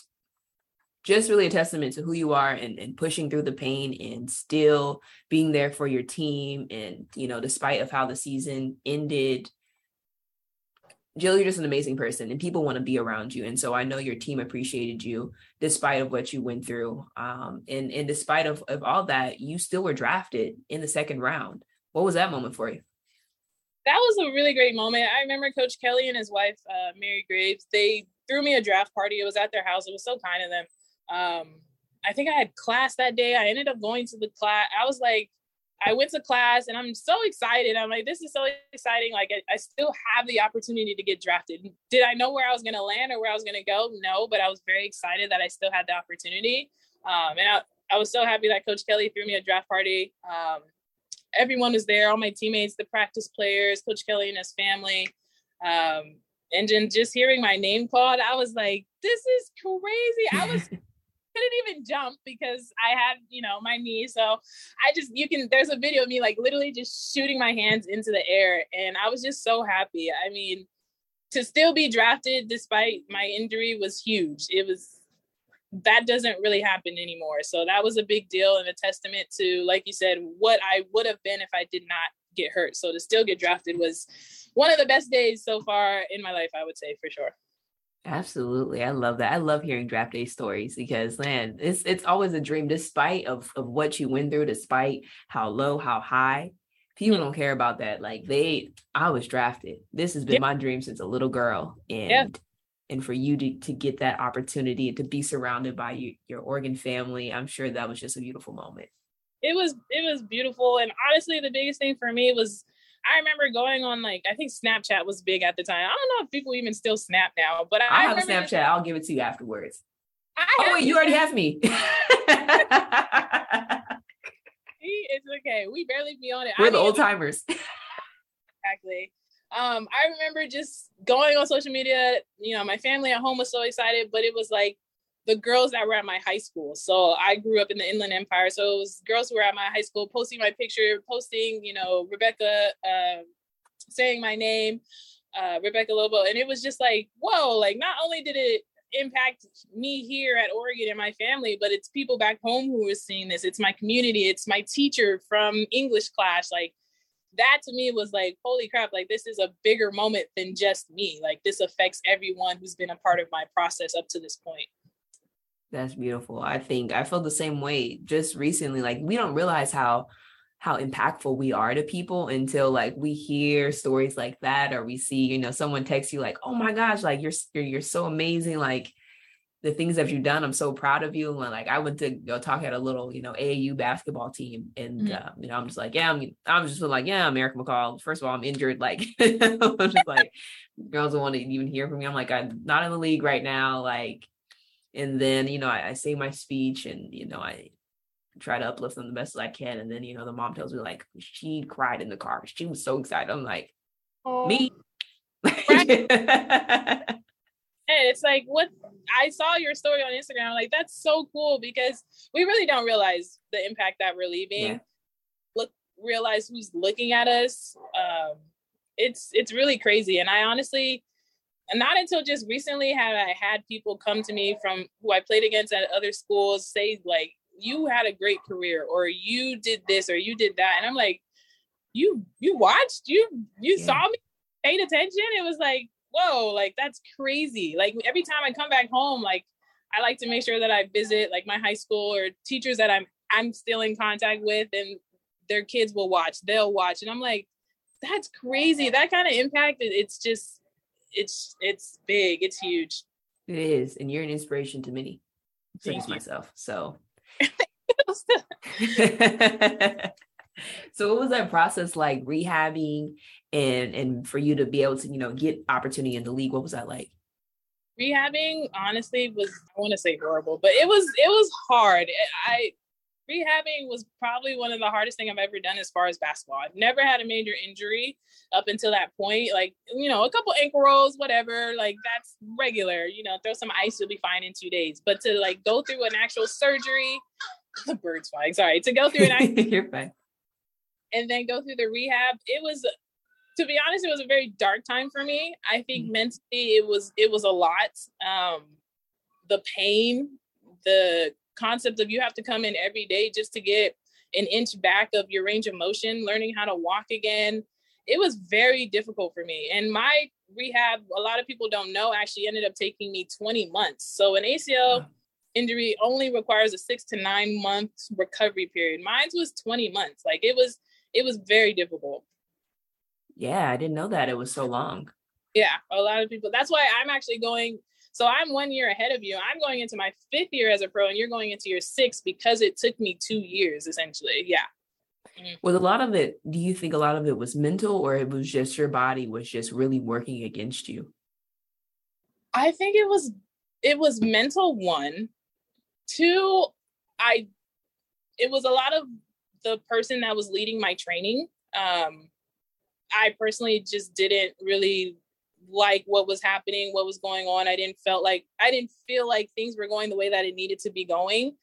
just really a testament to who you are and, and pushing through the pain and still being there for your team. And, you know, despite of how the season ended, Jill, you're just an amazing person and people want to be around you. And so I know your team appreciated you despite of what you went through. Um, and, and despite of, of all that, you still were drafted in the second round. What was that moment for you? that was a really great moment. I remember Coach Kelly and his wife, uh, Mary Graves, they threw me a draft party. It was at their house. It was so kind of them. Um, I think I had class that day. I ended up going to the class. I was like, I went to class and I'm so excited. I'm like, this is so exciting. Like, I, I still have the opportunity to get drafted. Did I know where I was going to land or where I was going to go? No, but I was very excited that I still had the opportunity. Um, and I, I was so happy that Coach Kelly threw me a draft party. Um, everyone was there, all my teammates, the practice players, Coach Kelly and his family. Um, and then just hearing my name called, I was like, this is crazy. I was couldn't even jump because I had, you know, my knee. So I just you can there's a video of me like literally just shooting my hands into the air. And I was just so happy. I mean, to still be drafted despite my injury was huge. It was that doesn't really happen anymore. So that was a big deal and a testament to, like you said, what I would have been if I did not get hurt. So to still get drafted was one of the best days so far in my life, I would say for sure. Absolutely. I love that. I love hearing draft day stories because man, it's it's always a dream despite of of what you went through, despite how low, how high. People don't care about that. Like they I was drafted. This has been yeah. my dream since a little girl. And yeah and for you to, to get that opportunity to be surrounded by you, your Oregon family, I'm sure that was just a beautiful moment. It was it was beautiful, and honestly, the biggest thing for me was I remember going on like I think Snapchat was big at the time. I don't know if people even still snap now, but I, I have a Snapchat. This- I'll give it to you afterwards. I oh wait, you already have me. it's okay. We barely be on it. We're I the old timers. exactly um, I remember just going on social media. You know, my family at home was so excited, but it was like the girls that were at my high school. So I grew up in the Inland Empire. So it was girls who were at my high school posting my picture, posting, you know, Rebecca uh, saying my name, uh, Rebecca Lobo. And it was just like, whoa, like not only did it impact me here at Oregon and my family, but it's people back home who are seeing this. It's my community. It's my teacher from English class. Like that to me was like, holy crap, like this is a bigger moment than just me. Like this affects everyone who's been a part of my process up to this point. That's beautiful. I think I felt the same way just recently. Like we don't realize how how impactful we are to people until like we hear stories like that or we see, you know, someone text you like, "Oh my gosh, like you're you're, you're so amazing." Like the things that you've done. I'm so proud of you. And like I went to go talk at a little, you know, AAU basketball team, and mm-hmm. you know, I'm just like, yeah, I'm. I'm just like, yeah, I'm Erica McCall. First of all, I'm injured. Like, I'm just like, girls don't want to even hear from me. I'm like, I'm not in the league right now. Like, and then you know, I, I say my speech, and you know, I try to uplift them the best as I can. And then you know, the mom tells me like she cried in the car. She was so excited. I'm like, oh. me. Right. It's like what I saw your story on Instagram. Like that's so cool because we really don't realize the impact that we're leaving. Yeah. Look, realize who's looking at us. Um, it's it's really crazy. And I honestly, not until just recently have I had people come to me from who I played against at other schools say like, "You had a great career," or "You did this," or "You did that," and I'm like, "You you watched? You you yeah. saw me?" Paid attention. It was like whoa, like that's crazy. Like every time I come back home, like I like to make sure that I visit like my high school or teachers that I'm I'm still in contact with and their kids will watch, they'll watch. And I'm like, that's crazy. That kind of impact, it's just it's it's big, it's huge. It is. And you're an inspiration to many, such myself. So so what was that process like rehabbing and and for you to be able to you know get opportunity in the league what was that like rehabbing honestly was i want to say horrible but it was it was hard i rehabbing was probably one of the hardest thing i've ever done as far as basketball i've never had a major injury up until that point like you know a couple ankle rolls whatever like that's regular you know throw some ice you'll be fine in two days but to like go through an actual surgery the bird's flying sorry to go through an actual you're fine and then go through the rehab it was to be honest, it was a very dark time for me. I think mm-hmm. mentally it was it was a lot. Um, the pain, the concept of you have to come in every day just to get an inch back of your range of motion, learning how to walk again. It was very difficult for me. And my rehab, a lot of people don't know, actually ended up taking me 20 months. So an ACL injury only requires a six to nine month recovery period. Mine was 20 months. Like it was, it was very difficult. Yeah, I didn't know that it was so long. Yeah, a lot of people. That's why I'm actually going. So I'm one year ahead of you. I'm going into my fifth year as a pro, and you're going into your sixth because it took me two years essentially. Yeah. Mm. Was a lot of it, do you think a lot of it was mental or it was just your body was just really working against you? I think it was it was mental one. Two, I it was a lot of the person that was leading my training. Um, I personally just didn't really like what was happening, what was going on. I didn't felt like I didn't feel like things were going the way that it needed to be going.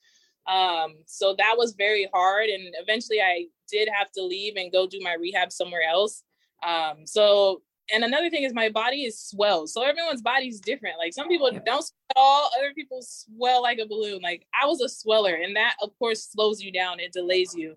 Um, so that was very hard. And eventually I did have to leave and go do my rehab somewhere else. Um, so and another thing is my body is swelled. So everyone's body's different. Like some people don't swell all, other people swell like a balloon. Like I was a sweller, and that of course slows you down, it delays you.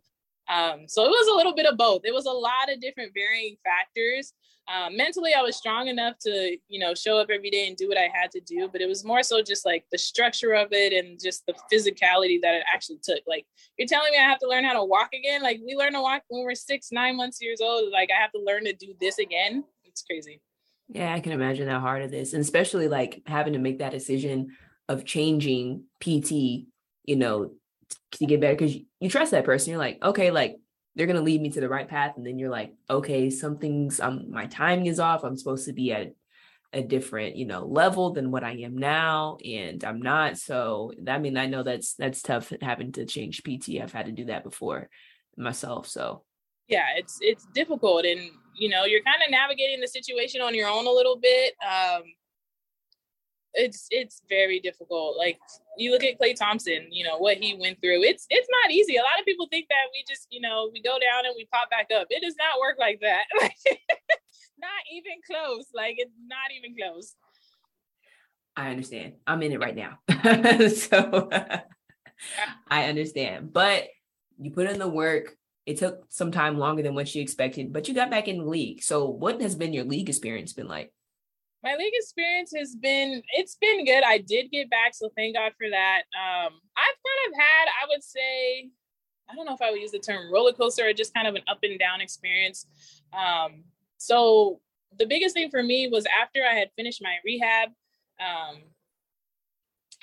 Um, so it was a little bit of both. It was a lot of different varying factors. Um, mentally, I was strong enough to, you know, show up every day and do what I had to do, but it was more so just like the structure of it and just the physicality that it actually took. Like, you're telling me I have to learn how to walk again? Like, we learn to walk when we're six, nine months years old. Like, I have to learn to do this again. It's crazy. Yeah, I can imagine how hard it is, and especially like having to make that decision of changing PT, you know, to get better because you trust that person. You're like, okay, like they're gonna lead me to the right path, and then you're like, okay, something's um my timing is off. I'm supposed to be at a different you know level than what I am now, and I'm not. So I mean, I know that's that's tough having to change PT. I've had to do that before myself. So yeah, it's it's difficult, and you know you're kind of navigating the situation on your own a little bit. Um, it's it's very difficult. Like you look at Klay Thompson, you know what he went through. It's it's not easy. A lot of people think that we just you know we go down and we pop back up. It does not work like that. not even close. Like it's not even close. I understand. I'm in it right now, so I understand. But you put in the work. It took some time longer than what you expected, but you got back in the league. So, what has been your league experience been like? My league experience has been it's been good. I did get back, so thank God for that. Um, I've kind of had, I would say, I don't know if I would use the term roller coaster or just kind of an up and down experience. Um, so the biggest thing for me was after I had finished my rehab, um,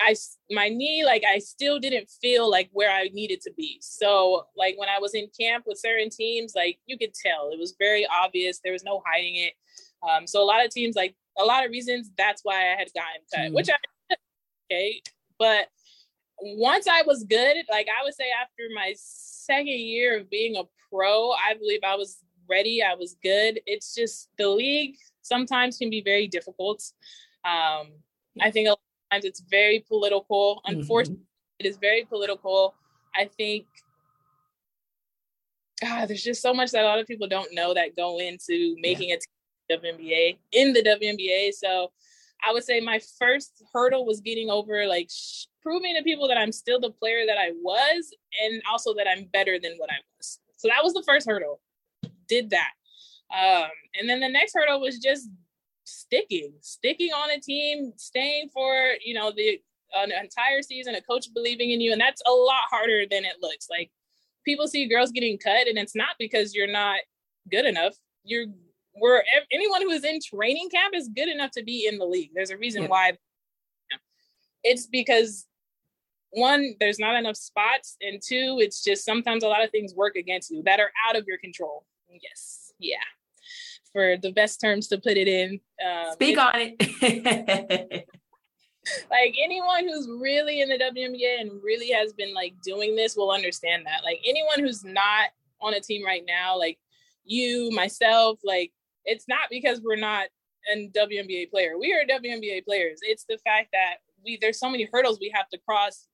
I my knee like I still didn't feel like where I needed to be. So like when I was in camp with certain teams, like you could tell it was very obvious. There was no hiding it. Um, so a lot of teams like a lot of reasons that's why I had gotten cut, mm. which I okay. But once I was good, like I would say after my second year of being a pro, I believe I was ready. I was good. It's just the league sometimes can be very difficult. Um, I think a lot of times it's very political. Mm-hmm. Unfortunately, mm-hmm. it is very political. I think God, there's just so much that a lot of people don't know that go into making yeah. a WNBA in the WNBA. So I would say my first hurdle was getting over like sh- proving to people that I'm still the player that I was and also that I'm better than what I was. So that was the first hurdle. Did that. Um, and then the next hurdle was just sticking, sticking on a team, staying for, you know, the an entire season, a coach believing in you. And that's a lot harder than it looks. Like people see girls getting cut, and it's not because you're not good enough. You're we're anyone who is in training camp is good enough to be in the league. There's a reason yeah. why. It's because one, there's not enough spots, and two, it's just sometimes a lot of things work against you that are out of your control. Yes, yeah for the best terms to put it in. Um, Speak on it. like anyone who's really in the WNBA and really has been like doing this will understand that. Like anyone who's not on a team right now, like you, myself, like it's not because we're not a WNBA player. We are WNBA players. It's the fact that we there's so many hurdles we have to cross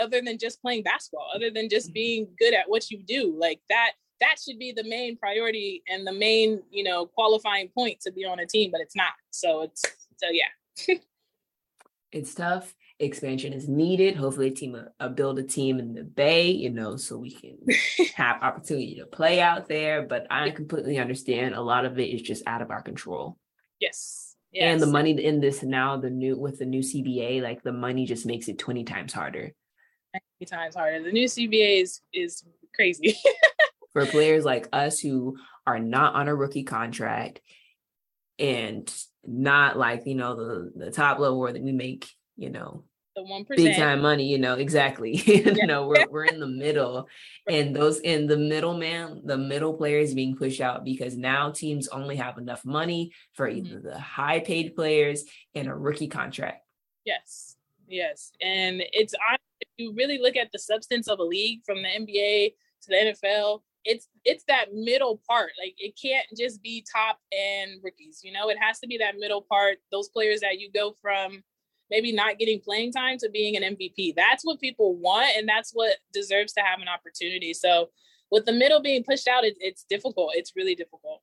other than just playing basketball, other than just mm-hmm. being good at what you do. Like that that should be the main priority and the main, you know, qualifying point to be on a team, but it's not. So it's so yeah. it's tough. Expansion is needed. Hopefully, a team uh, build a team in the Bay, you know, so we can have opportunity to play out there. But I completely understand a lot of it is just out of our control. Yes. yes. And the money in this now, the new with the new CBA, like the money just makes it twenty times harder. 20 times harder. The new CBA is is crazy. for players like us who are not on a rookie contract and not like you know the the top level where we make you know the one big time money you know exactly. You know we're, we're in the middle. And those in the middle man the middle players being pushed out because now teams only have enough money for either mm-hmm. the high paid players and a rookie contract. Yes. Yes. And it's if you really look at the substance of a league from the nba to the nfl it's it's that middle part. Like it can't just be top and rookies you know? It has to be that middle part those players that you go from maybe not getting playing time to being an mvp that's what people want and that's what deserves to have an opportunity so with the middle being pushed out it, it's difficult it's really difficult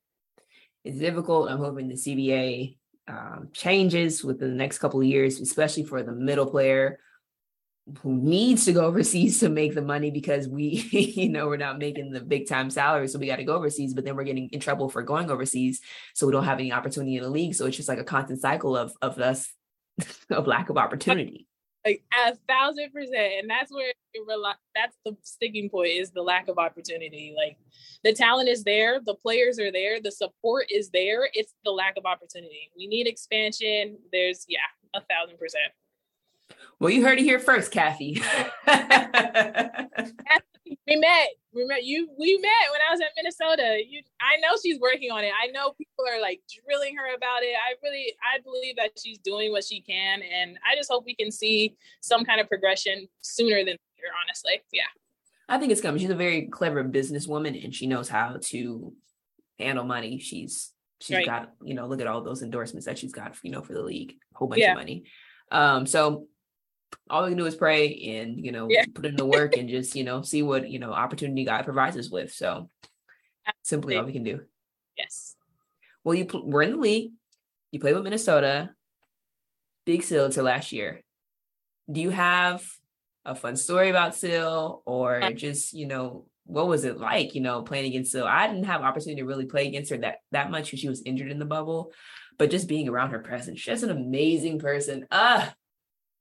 it's difficult i'm hoping the cba um, changes within the next couple of years especially for the middle player who needs to go overseas to make the money because we, you know, we're not making the big time salary. So we got to go overseas, but then we're getting in trouble for going overseas. So we don't have any opportunity in the league. So it's just like a constant cycle of of us of lack of opportunity. Like a thousand percent. And that's where it rely, that's the sticking point is the lack of opportunity. Like the talent is there, the players are there, the support is there. It's the lack of opportunity. We need expansion. There's yeah, a thousand percent. Well, you heard it here first, Cathy. We met. We met you. We met when I was at Minnesota. You, I know she's working on it. I know people are like drilling her about it. I really, I believe that she's doing what she can, and I just hope we can see some kind of progression sooner than later. Honestly, yeah. I think it's coming. She's a very clever businesswoman, and she knows how to handle money. She's she's right. got you know look at all those endorsements that she's got you know for the league, a whole bunch yeah. of money. Um, so all we can do is pray and you know yeah. put in the work and just you know see what you know opportunity God provides us with. So simply all we can do. Yes. Well, you pl- we're in the league. You played with Minnesota. Big Sil to last year. Do you have a fun story about Sil or uh, just you know what was it like you know playing against Sil? I didn't have opportunity to really play against her that that much because she was injured in the bubble, but just being around her presence, she's an amazing person. Ah,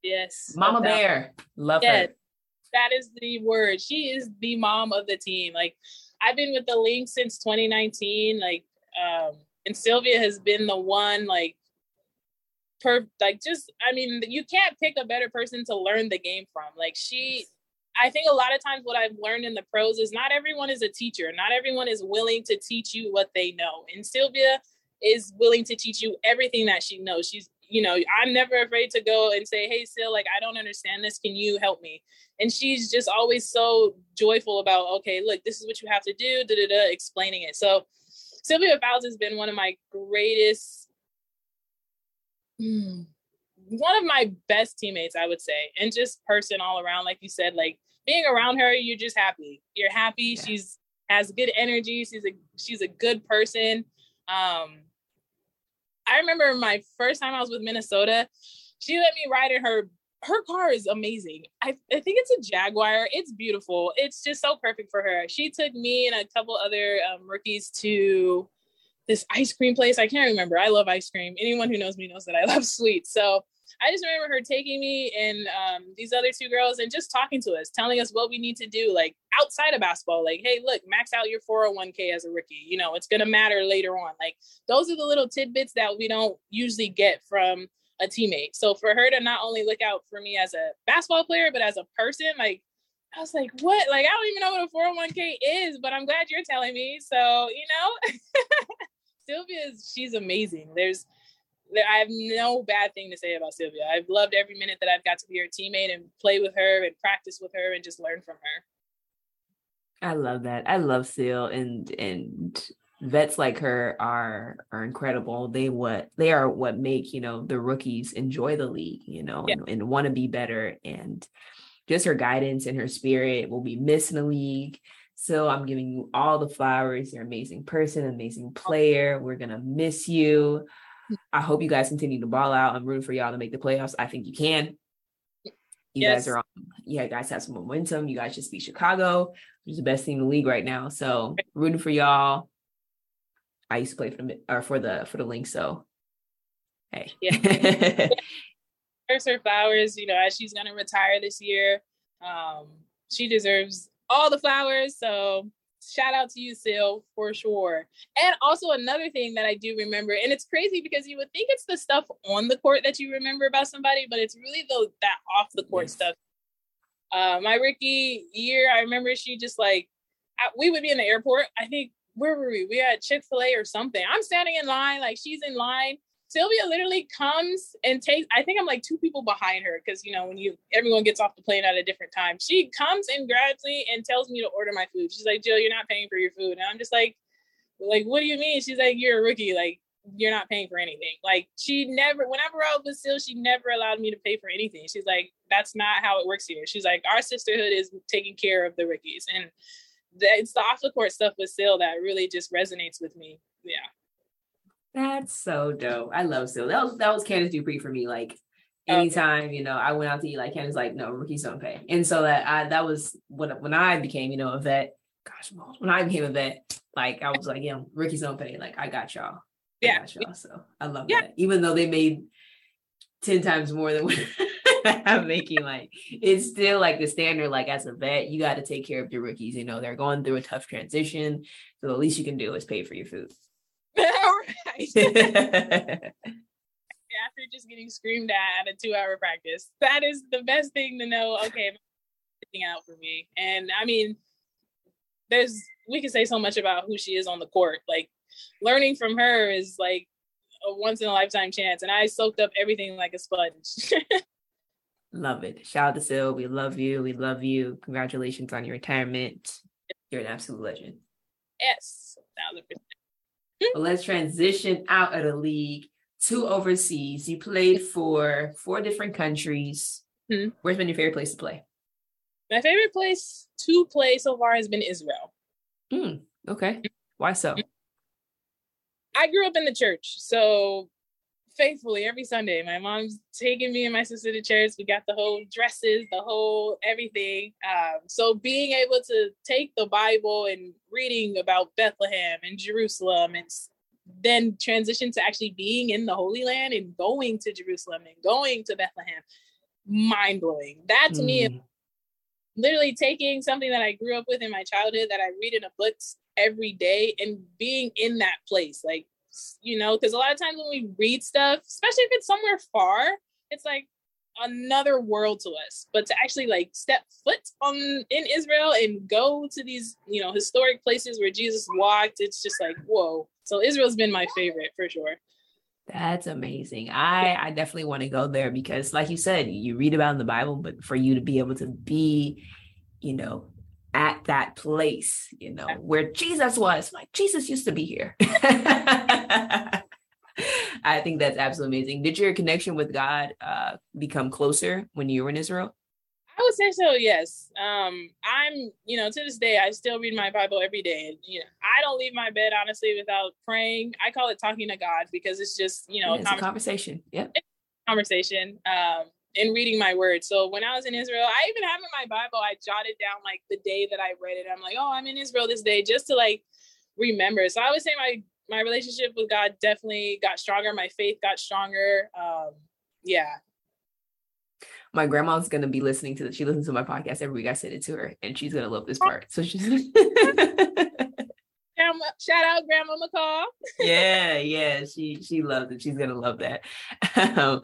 Yes. Mama Bear. Love yes. her. That is the word. She is the mom of the team. Like I've been with the Lynx since 2019. Like um and Sylvia has been the one like per like just I mean you can't pick a better person to learn the game from. Like she I think a lot of times what I've learned in the pros is not everyone is a teacher. Not everyone is willing to teach you what they know. And Sylvia is willing to teach you everything that she knows. She's, you know, I'm never afraid to go and say, Hey, Sil, like, I don't understand this. Can you help me? And she's just always so joyful about, okay, look, this is what you have to do, da da da, explaining it. So Sylvia Fowles has been one of my greatest, hmm, one of my best teammates, I would say, and just person all around. Like you said, like being around her, you're just happy. You're happy. Yeah. She's has good energy. She's a she's a good person. Um, I remember my first time I was with Minnesota, she let me ride in her her car is amazing. I, I think it's a Jaguar. It's beautiful. It's just so perfect for her. She took me and a couple other um, rookies to this ice cream place. I can't remember. I love ice cream. Anyone who knows me knows that I love sweets. So I just remember her taking me and um, these other two girls and just talking to us, telling us what we need to do, like outside of basketball. Like, hey, look, max out your 401k as a rookie. You know, it's going to matter later on. Like, those are the little tidbits that we don't usually get from a teammate. So for her to not only look out for me as a basketball player, but as a person, like, I was like, what? Like, I don't even know what a 401k is, but I'm glad you're telling me. So, you know, Sylvia is, she's amazing. There's, I have no bad thing to say about Sylvia. I've loved every minute that I've got to be her teammate and play with her and practice with her and just learn from her. I love that. I love Sil and and vets like her are are incredible. They what they are what make, you know, the rookies enjoy the league, you know, yeah. and, and want to be better. And just her guidance and her spirit will be missed in the league. So I'm giving you all the flowers. You're an amazing person, amazing player. We're gonna miss you. I hope you guys continue to ball out. I'm rooting for y'all to make the playoffs. I think you can. You yes. guys are on, yeah, guys have some momentum. You guys just beat Chicago, which is the best team in the league right now. So rooting for y'all. I used to play for the or for the for the Lynx, so hey. Yeah. Her flowers, you know, as she's gonna retire this year. Um, she deserves all the flowers. So shout out to you, Sil, for sure. And also another thing that I do remember, and it's crazy because you would think it's the stuff on the court that you remember about somebody, but it's really the that off the court yes. stuff. Uh, my Ricky year, I remember she just like I, we would be in the airport. I think where were we? We had Chick Fil A or something. I'm standing in line, like she's in line, Sylvia literally comes and takes. I think I'm like two people behind her because you know when you everyone gets off the plane at a different time. She comes and grabs me and tells me to order my food. She's like, "Jill, you're not paying for your food," and I'm just like, "Like, what do you mean?" She's like, "You're a rookie. Like, you're not paying for anything." Like, she never. Whenever I was still, she never allowed me to pay for anything. She's like, "That's not how it works here." She's like, "Our sisterhood is taking care of the rookies," and it's the off the court stuff with Sil that really just resonates with me. Yeah. That's so dope. I love Sil. That was that was Candice Dupree for me. Like oh. anytime, you know, I went out to eat, like Candice like, no, rookies don't pay. And so that I that was when when I became, you know, a vet. Gosh, when I became a vet, like I was like, yeah, rookies don't pay. Like I got y'all. I yeah. Got y'all. So I love yeah. that. Even though they made 10 times more than what I'm making, like it's still like the standard, like as a vet, you got to take care of your rookies. You know, they're going through a tough transition. So the least you can do is pay for your food. After just getting screamed at at a two hour practice, that is the best thing to know. Okay, out for me. And I mean, there's we can say so much about who she is on the court. Like learning from her is like a once in a lifetime chance. And I soaked up everything like a sponge. love it. Shout out to Sil. We love you. We love you. Congratulations on your retirement. You're an absolute legend. Yes, thousand percent. But let's transition out of the league to overseas. You played for four different countries. Mm-hmm. Where's been your favorite place to play? My favorite place to play so far has been Israel. Mm, okay. Why so? I grew up in the church. So faithfully every Sunday. My mom's taking me and my sister to church. We got the whole dresses, the whole everything. Um, so being able to take the Bible and reading about Bethlehem and Jerusalem and then transition to actually being in the Holy Land and going to Jerusalem and going to Bethlehem, mind blowing. That to mm. me, literally taking something that I grew up with in my childhood that I read in a books every day and being in that place, like you know, because a lot of times when we read stuff, especially if it's somewhere far, it's like another world to us. But to actually like step foot on in Israel and go to these, you know, historic places where Jesus walked, it's just like, whoa. So Israel's been my favorite for sure. That's amazing. I I definitely want to go there because like you said, you read about in the Bible, but for you to be able to be, you know, at that place, you know, where Jesus was, like Jesus used to be here. I think that's absolutely amazing. Did your connection with God uh, become closer when you were in Israel? I would say so. Yes. Um, I'm, you know, to this day, I still read my Bible every day. and You know, I don't leave my bed honestly without praying. I call it talking to God because it's just, you know, yeah, a, conversation. Yeah. Conversation. Um, and reading my word. So when I was in Israel, I even have in my Bible, I jotted down like the day that I read it. I'm like, oh, I'm in Israel this day, just to like remember. So I would say my my relationship with God definitely got stronger. My faith got stronger. Um, yeah, my grandma's gonna be listening to this. she listens to my podcast every week. I send it to her and she's gonna love this part. So she's Grandma, shout out Grandma McCall. yeah, yeah, she she loves it. She's gonna love that. Um,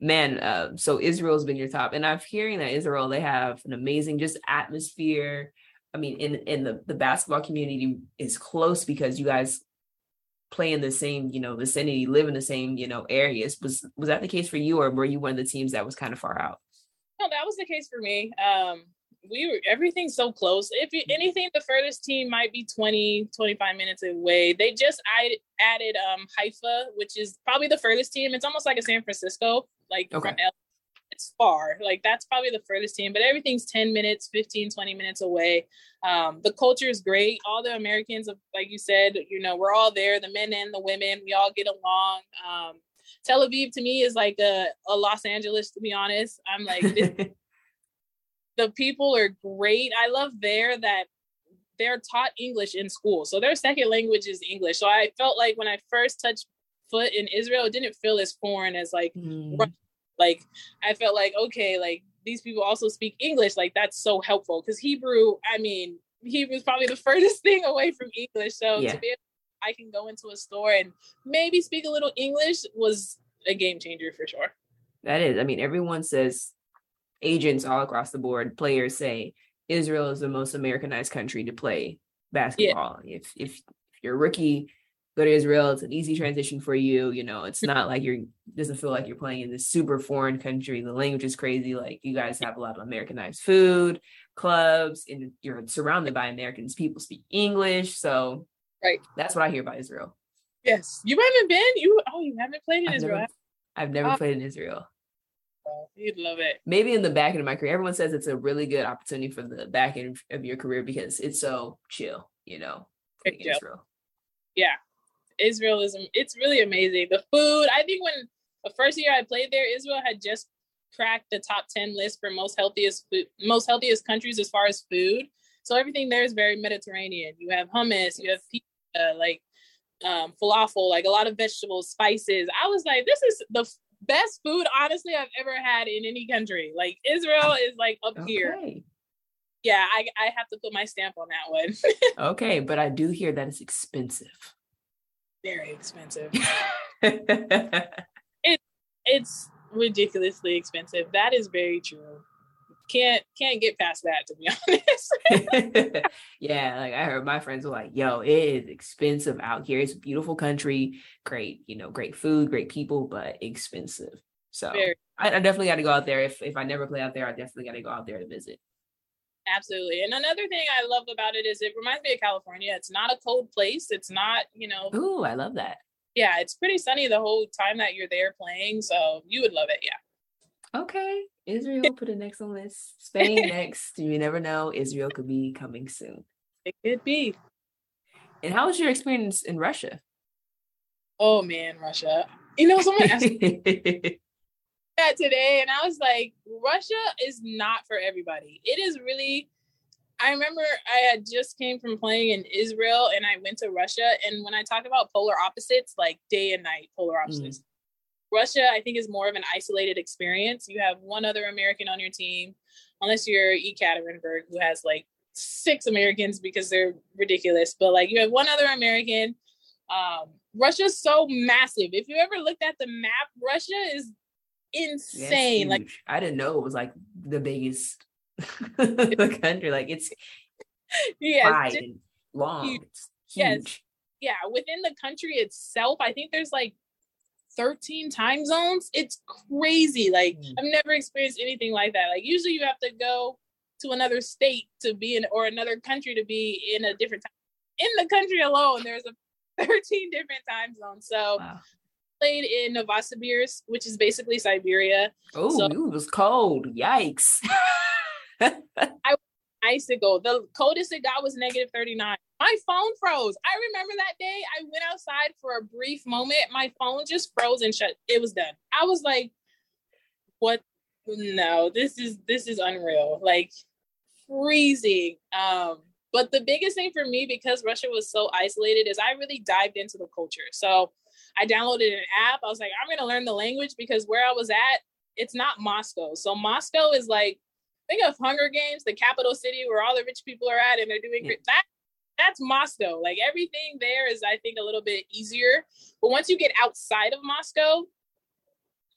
man, uh, so Israel's been your top, and I'm hearing that Israel they have an amazing just atmosphere. I mean, in in the the basketball community is close because you guys play in the same, you know, vicinity, live in the same, you know, areas. Was was that the case for you, or were you one of the teams that was kind of far out? No, that was the case for me. Um, we were everything's so close. If you, anything, the furthest team might be 20, 25 minutes away. They just added, added um Haifa, which is probably the furthest team. It's almost like a San Francisco, like okay. from L- it's far. Like that's probably the furthest team, but everything's 10 minutes, 15, 20 minutes away. Um, the culture is great. All the Americans, like you said, you know, we're all there, the men and the women, we all get along. Um, Tel Aviv to me is like a, a Los Angeles, to be honest. I'm like, this, the people are great. I love there that they're taught English in school. So their second language is English. So I felt like when I first touched foot in Israel, it didn't feel as foreign as like mm. Like I felt like, okay, like these people also speak English. Like that's so helpful because Hebrew, I mean, Hebrew is probably the furthest thing away from English. So yeah. to be able, I can go into a store and maybe speak a little English was a game changer for sure. That is. I mean, everyone says agents all across the board, players say Israel is the most Americanized country to play basketball. Yeah. If if if you're a rookie, go to Israel. It's an easy transition for you. You know, it's not like you're doesn't feel like you're playing in this super foreign country. The language is crazy. Like you guys have a lot of Americanized food, clubs, and you're surrounded by Americans. People speak English, so right. That's what I hear about Israel. Yes, you haven't been. You oh, you haven't played in I've Israel. Never, I've never oh. played in Israel. Oh, you'd love it. Maybe in the back end of my career, everyone says it's a really good opportunity for the back end of your career because it's so chill. You know, Israel. Yeah, Israel is it's really amazing. The food, I think when the first year I played there, Israel had just cracked the top 10 list for most healthiest food, most healthiest countries as far as food. So everything there is very Mediterranean. You have hummus, you have pizza, like um, falafel, like a lot of vegetables, spices. I was like, this is the best food, honestly, I've ever had in any country. Like Israel is like up okay. here. Yeah, I, I have to put my stamp on that one. okay, but I do hear that it's expensive very expensive. it it's ridiculously expensive. That is very true. Can't can't get past that to be honest. yeah, like I heard my friends were like, "Yo, it is expensive out here. It's a beautiful country, great, you know, great food, great people, but expensive." So I, I definitely got to go out there. If if I never play out there, I definitely got to go out there to visit. Absolutely. And another thing I love about it is it reminds me of California. It's not a cold place. It's not, you know. Ooh, I love that. Yeah, it's pretty sunny the whole time that you're there playing. So you would love it. Yeah. Okay. Israel put it next on this. Spain next. You never know. Israel could be coming soon. It could be. And how was your experience in Russia? Oh man, Russia. You know, someone asked that today and I was like, Russia is not for everybody. It is really I remember I had just came from playing in Israel and I went to Russia. And when I talk about polar opposites, like day and night polar mm. opposites, mm. Russia, I think, is more of an isolated experience. You have one other American on your team, unless you're Ekaterinburg, who has like six Americans because they're ridiculous. But like you have one other American. Um, Russia's so massive. If you ever looked at the map, Russia is insane. Like I didn't know it was like the biggest the country. Like it's yeah, long. Huge. It's huge. Yes. Yeah, within the country itself, I think there's like 13 time zones. It's crazy. Like mm. I've never experienced anything like that. Like usually you have to go to another state to be in or another country to be in a different time. In the country alone, there's a 13 different time zones. So wow. Played in Novosibirsk, which is basically Siberia. Oh, so, it was cold. Yikes. I was on icicle. The coldest it got was negative 39. My phone froze. I remember that day I went outside for a brief moment. My phone just froze and shut. It was done. I was like, what? No, this is this is unreal. Like freezing. Um, but the biggest thing for me, because Russia was so isolated, is I really dived into the culture. So I downloaded an app. I was like, I'm going to learn the language because where I was at, it's not Moscow. So Moscow is like, think of Hunger Games, the capital city where all the rich people are at and they're doing yeah. that. That's Moscow. Like everything there is, I think, a little bit easier. But once you get outside of Moscow,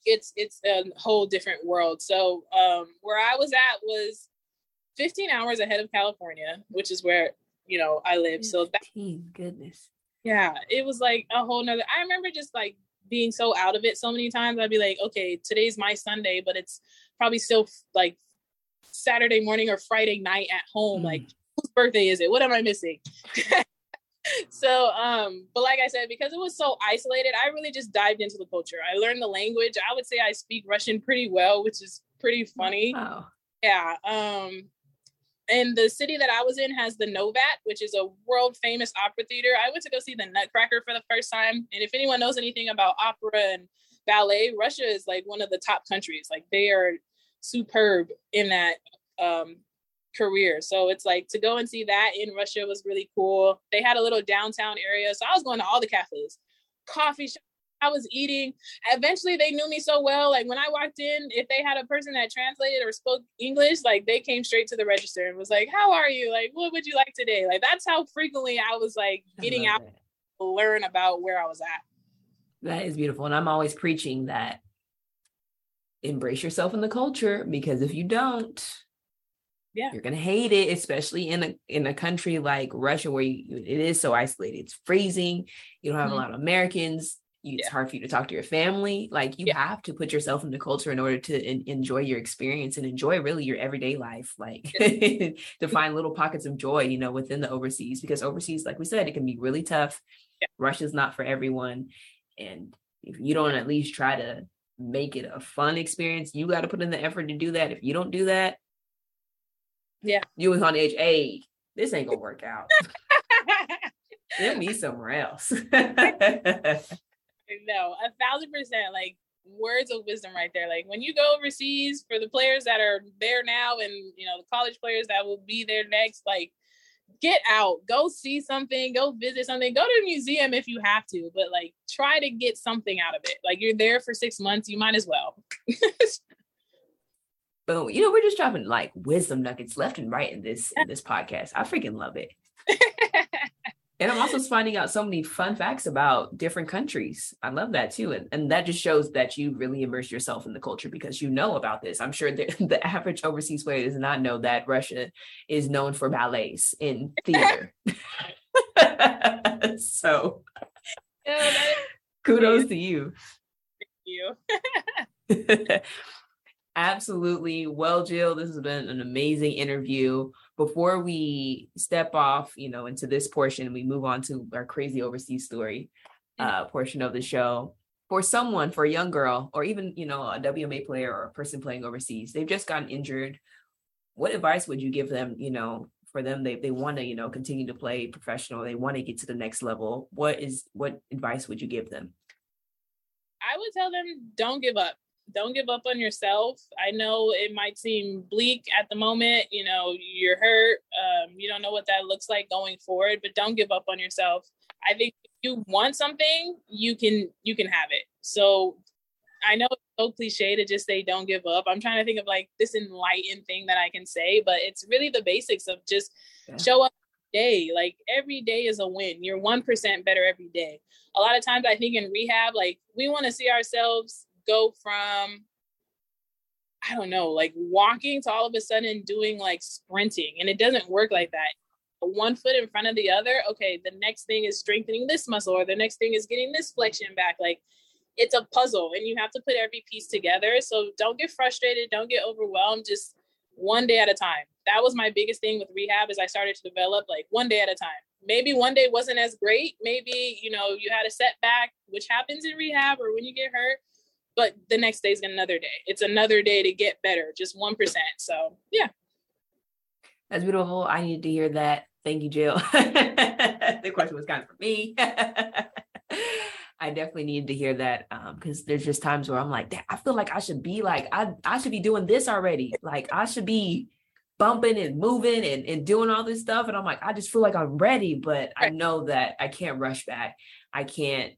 it's it's a whole different world. So um, where I was at was 15 hours ahead of California, which is where, you know, I live. So that goodness. Yeah. It was like a whole nother I remember just like being so out of it so many times. I'd be like, okay, today's my Sunday, but it's probably still like Saturday morning or Friday night at home. Mm. Like, whose birthday is it? What am I missing? so um but like i said because it was so isolated i really just dived into the culture i learned the language i would say i speak russian pretty well which is pretty funny wow. yeah um and the city that I was in has the Novat, which is a world famous opera theater. I went to go see the Nutcracker for the first time. And if anyone knows anything about opera and ballet, Russia is like one of the top countries. Like they are superb in that um, career. So it's like to go and see that in Russia was really cool. They had a little downtown area. So I was going to all the cafes, coffee shops I was eating. Eventually, they knew me so well. Like when I walked in, if they had a person that translated or spoke English, like they came straight to the register and was like, "How are you? Like, what would you like today?" Like that's how frequently I was like getting out that. to learn about where I was at. That is beautiful, and I'm always preaching that embrace yourself in the culture because if you don't, yeah you're gonna hate it especially in a in a country like russia where you, it is so isolated it's freezing you don't have mm-hmm. a lot of americans you, it's hard for you to talk to your family. Like you yeah. have to put yourself in the culture in order to in, enjoy your experience and enjoy really your everyday life. Like to find little pockets of joy, you know, within the overseas because overseas, like we said, it can be really tough. Yeah. Russia's not for everyone, and if you don't at least try to make it a fun experience, you got to put in the effort to do that. If you don't do that, yeah, you was on the edge. Hey, this ain't gonna work out. Get me somewhere else. no, a thousand percent. Like words of wisdom right there. Like when you go overseas for the players that are there now and you know the college players that will be there next, like get out, go see something, go visit something, go to a museum if you have to, but like try to get something out of it. Like you're there for six months, you might as well. But You know, we're just dropping like wisdom nuggets left and right in this in this podcast. I freaking love it. And I'm also finding out so many fun facts about different countries. I love that too. And, and that just shows that you really immerse yourself in the culture because you know about this. I'm sure the, the average overseas player does not know that Russia is known for ballets in theater. so kudos to you. Thank you. Absolutely. Well, Jill, this has been an amazing interview before we step off, you know, into this portion, we move on to our crazy overseas story uh, portion of the show. For someone, for a young girl, or even you know a WNBA player or a person playing overseas, they've just gotten injured. What advice would you give them? You know, for them, they they want to you know continue to play professional. They want to get to the next level. What is what advice would you give them? I would tell them don't give up don't give up on yourself. I know it might seem bleak at the moment. You know, you're hurt. Um, you don't know what that looks like going forward, but don't give up on yourself. I think if you want something, you can you can have it. So I know it's so cliche to just say don't give up. I'm trying to think of like this enlightened thing that I can say, but it's really the basics of just yeah. show up day. Like every day is a win. You're 1% better every day. A lot of times I think in rehab, like we want to see ourselves go from I don't know, like walking to all of a sudden doing like sprinting. And it doesn't work like that. One foot in front of the other. Okay, the next thing is strengthening this muscle, or the next thing is getting this flexion back. Like it's a puzzle and you have to put every piece together. So don't get frustrated, don't get overwhelmed, just one day at a time. That was my biggest thing with rehab as I started to develop like one day at a time. Maybe one day wasn't as great. Maybe, you know, you had a setback, which happens in rehab or when you get hurt, but the next day is another day. It's another day to get better, just 1%. So, yeah. That's beautiful. I needed to hear that. Thank you, Jill. the question was kind of for me. I definitely needed to hear that because um, there's just times where I'm like, I feel like I should be like, I, I should be doing this already. Like I should be bumping and moving and, and doing all this stuff. And I'm like, I just feel like I'm ready, but I know that I can't rush back. I can't,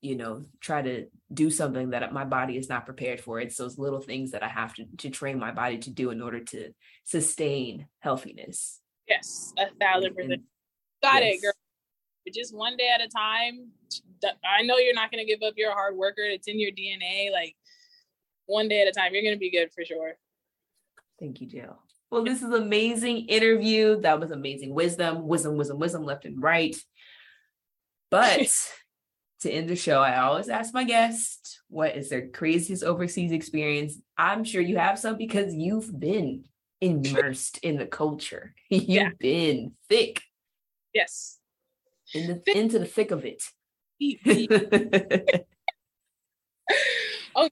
you know, try to do something that my body is not prepared for. It's those little things that I have to, to train my body to do in order to sustain healthiness. Yes, a thousand percent. Got yes. it, girl. Just one day at a time, I know you're not going to give up. You're a hard worker. It's in your DNA. Like one day at a time, you're going to be good for sure. Thank you, Jill. Well, this is amazing interview. That was amazing wisdom, wisdom, wisdom, wisdom left and right. But to end the show, I always ask my guest, what is their craziest overseas experience? I'm sure you have some because you've been immersed in the culture. You've yeah. been thick. Yes. In the, into the thick of it. oh,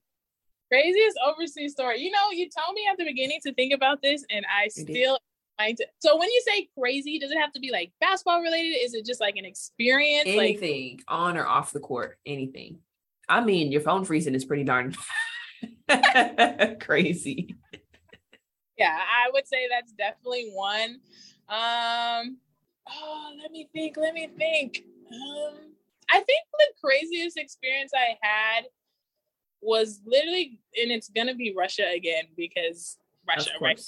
craziest overseas story. You know, you told me at the beginning to think about this, and I still. So when you say crazy, does it have to be like basketball related? Is it just like an experience? Anything like- on or off the court, anything. I mean, your phone freezing is pretty darn crazy. Yeah, I would say that's definitely one. Um, oh, let me think. Let me think. Um, I think the craziest experience I had was literally, and it's gonna be Russia again because Russia, right?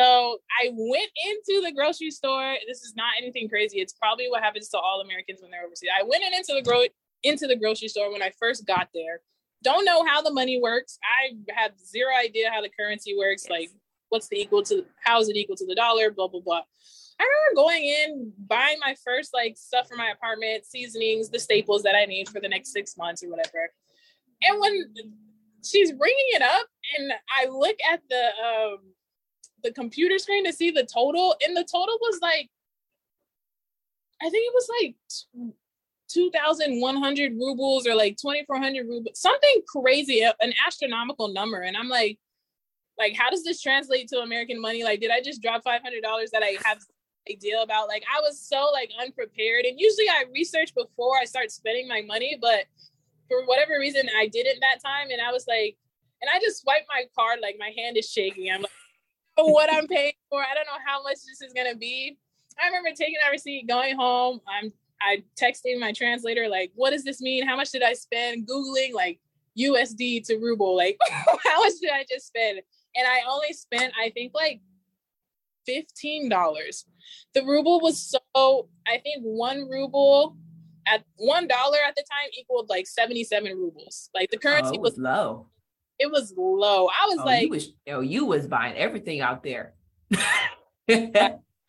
So I went into the grocery store. This is not anything crazy. It's probably what happens to all Americans when they're overseas. I went in into the gro- into the grocery store when I first got there. Don't know how the money works. I have zero idea how the currency works. Yes. Like, what's the equal to? How is it equal to the dollar? Blah blah blah. I remember going in, buying my first like stuff for my apartment, seasonings, the staples that I need for the next six months or whatever. And when she's bringing it up, and I look at the um the computer screen to see the total, and the total was like, I think it was like. 2,100 rubles or like 2,400 rubles, something crazy, an astronomical number. And I'm like, like, how does this translate to American money? Like, did I just drop $500 that I have deal about like I was so like unprepared and usually I research before I start spending my money but for whatever reason I didn't that time and I was like and I just swiped my card like my hand is shaking I'm like what I'm paying for I don't know how much this is gonna be I remember taking that receipt going home I'm I texting my translator like what does this mean how much did I spend googling like USD to ruble like how much did I just spend and I only spent I think like $15. The ruble was so, I think one ruble at one dollar at the time equaled like 77 rubles. Like the oh, currency oh, was, low. It was low. I was oh, like, you was, oh, you was buying everything out there.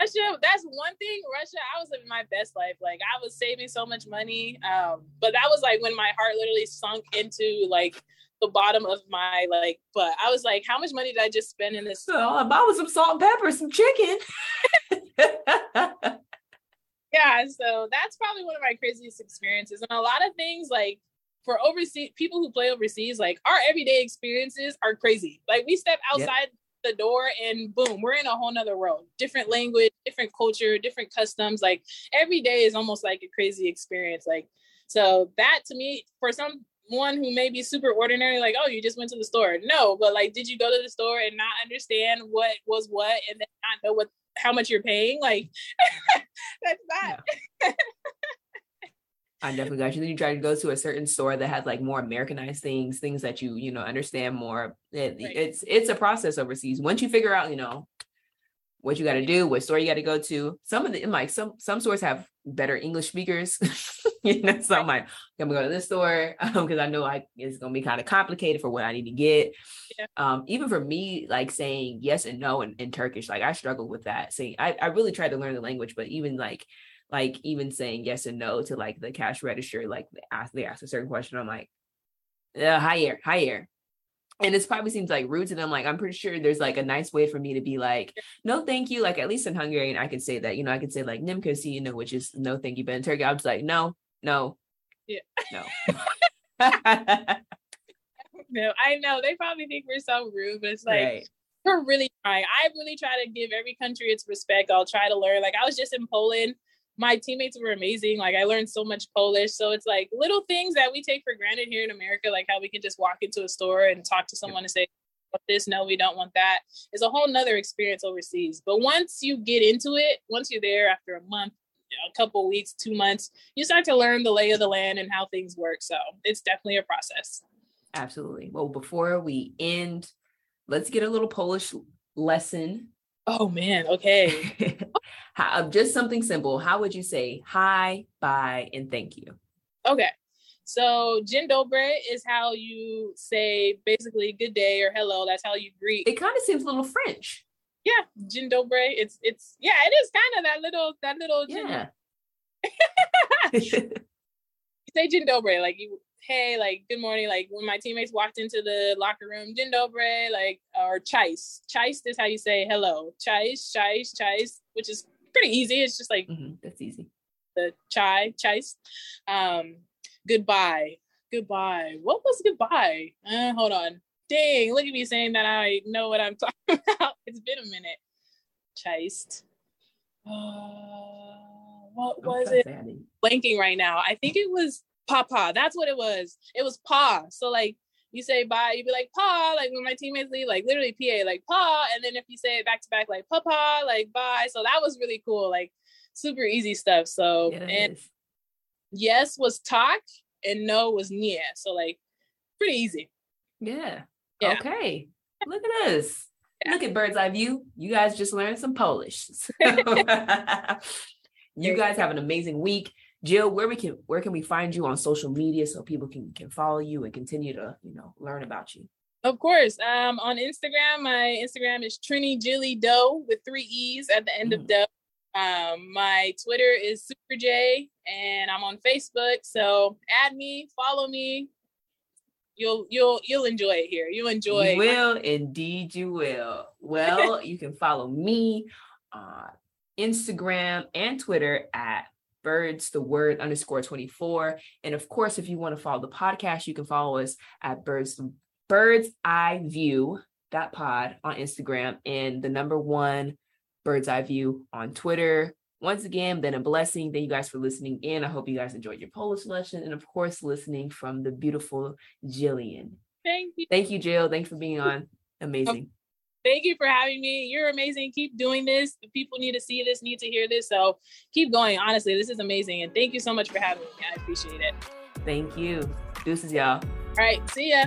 Russia, that's one thing. Russia, I was living my best life. Like I was saving so much money. Um, but that was like when my heart literally sunk into like the bottom of my like butt. I was like, how much money did I just spend in this? So I bought some salt and pepper, some chicken. yeah, so that's probably one of my craziest experiences. And a lot of things like for overseas people who play overseas, like our everyday experiences are crazy. Like we step outside yep. the door and boom, we're in a whole nother world. Different language, different culture, different customs. Like every day is almost like a crazy experience. Like so that to me, for some one who may be super ordinary, like, oh, you just went to the store. No, but like, did you go to the store and not understand what was what and then not know what how much you're paying? Like, that's not. I definitely got you. Then you try to go to a certain store that has like more Americanized things, things that you you know understand more. It, right. It's it's a process overseas. Once you figure out, you know, what you got to do, what store you got to go to. Some of the like some some stores have better English speakers. you know, so I'm like, I'm gonna go to this store because um, I know I it's gonna be kind of complicated for what I need to get. Yeah. Um, even for me, like saying yes and no in, in Turkish, like I struggle with that. Saying I, I really tried to learn the language, but even like like even saying yes and no to like the cash register, like they ask they ask a certain question, I'm like, uh, higher, higher and it probably seems like rude to them. Like I'm pretty sure there's like a nice way for me to be like, no, thank you. Like at least in Hungarian, I can say that. You know, I can say like nimkosi, you know, which is no, thank you. But in Turkey, I was like, no, no, yeah, no. no, I know they probably think we're so rude, but it's like right. we're really trying. I really try to give every country its respect. I'll try to learn. Like I was just in Poland my teammates were amazing. Like I learned so much Polish. So it's like little things that we take for granted here in America, like how we can just walk into a store and talk to someone and say, this, no, we don't want that. It's a whole nother experience overseas. But once you get into it, once you're there after a month, a couple weeks, two months, you start to learn the lay of the land and how things work. So it's definitely a process. Absolutely. Well, before we end, let's get a little Polish lesson Oh man, okay. Um, just something simple. How would you say hi, bye, and thank you? Okay. So dzień dobry is how you say basically good day or hello. That's how you greet. It kind of seems a little French. Yeah, dzień dobry. It's it's yeah, it is kind of that little that little yeah. you say dzień dobry like you hey, like, good morning. Like when my teammates walked into the locker room, dzień dobry, like, or chais. Chais is how you say hello. Chais, chais, chais, which is pretty easy. It's just like, mm-hmm. that's easy. The chai, chais. Um, goodbye. Goodbye. What was goodbye? Uh, hold on. Dang, look at me saying that I know what I'm talking about. It's been a minute. Chased. Uh, what was it? Blanking right now. I think it was Papa. That's what it was. It was Pa. So like you say bye, you'd be like Pa, like when my teammates leave, like literally PA, like Pa. And then if you say it back to back, like Papa, like bye. So that was really cool, like super easy stuff. So yeah, and yes was talk and no was nie. So like pretty easy. Yeah. yeah. Okay. Look at us. Yeah. Look at bird's eye view. You guys just learned some Polish. you guys have an amazing week. Jill, where we can where can we find you on social media so people can can follow you and continue to you know learn about you? Of course, um, on Instagram, my Instagram is Trini Jilly Doe with three e's at the end mm. of Doe. Um, my Twitter is Super J, and I'm on Facebook. So add me, follow me. You'll you'll you'll enjoy it here. You'll enjoy. You will indeed. You will. Well, you can follow me on Instagram and Twitter at birds, the word underscore 24. And of course, if you want to follow the podcast, you can follow us at birds, birds eye view that pod on Instagram and the number one bird's eye view on Twitter. Once again, been a blessing. Thank you guys for listening in. I hope you guys enjoyed your Polish lesson and of course listening from the beautiful Jillian. Thank you. Thank you, Jill. Thanks for being on. Amazing. Thank you for having me. You're amazing. Keep doing this. People need to see this, need to hear this. So keep going. Honestly, this is amazing. And thank you so much for having me. I appreciate it. Thank you. Deuces, y'all. All right. See ya.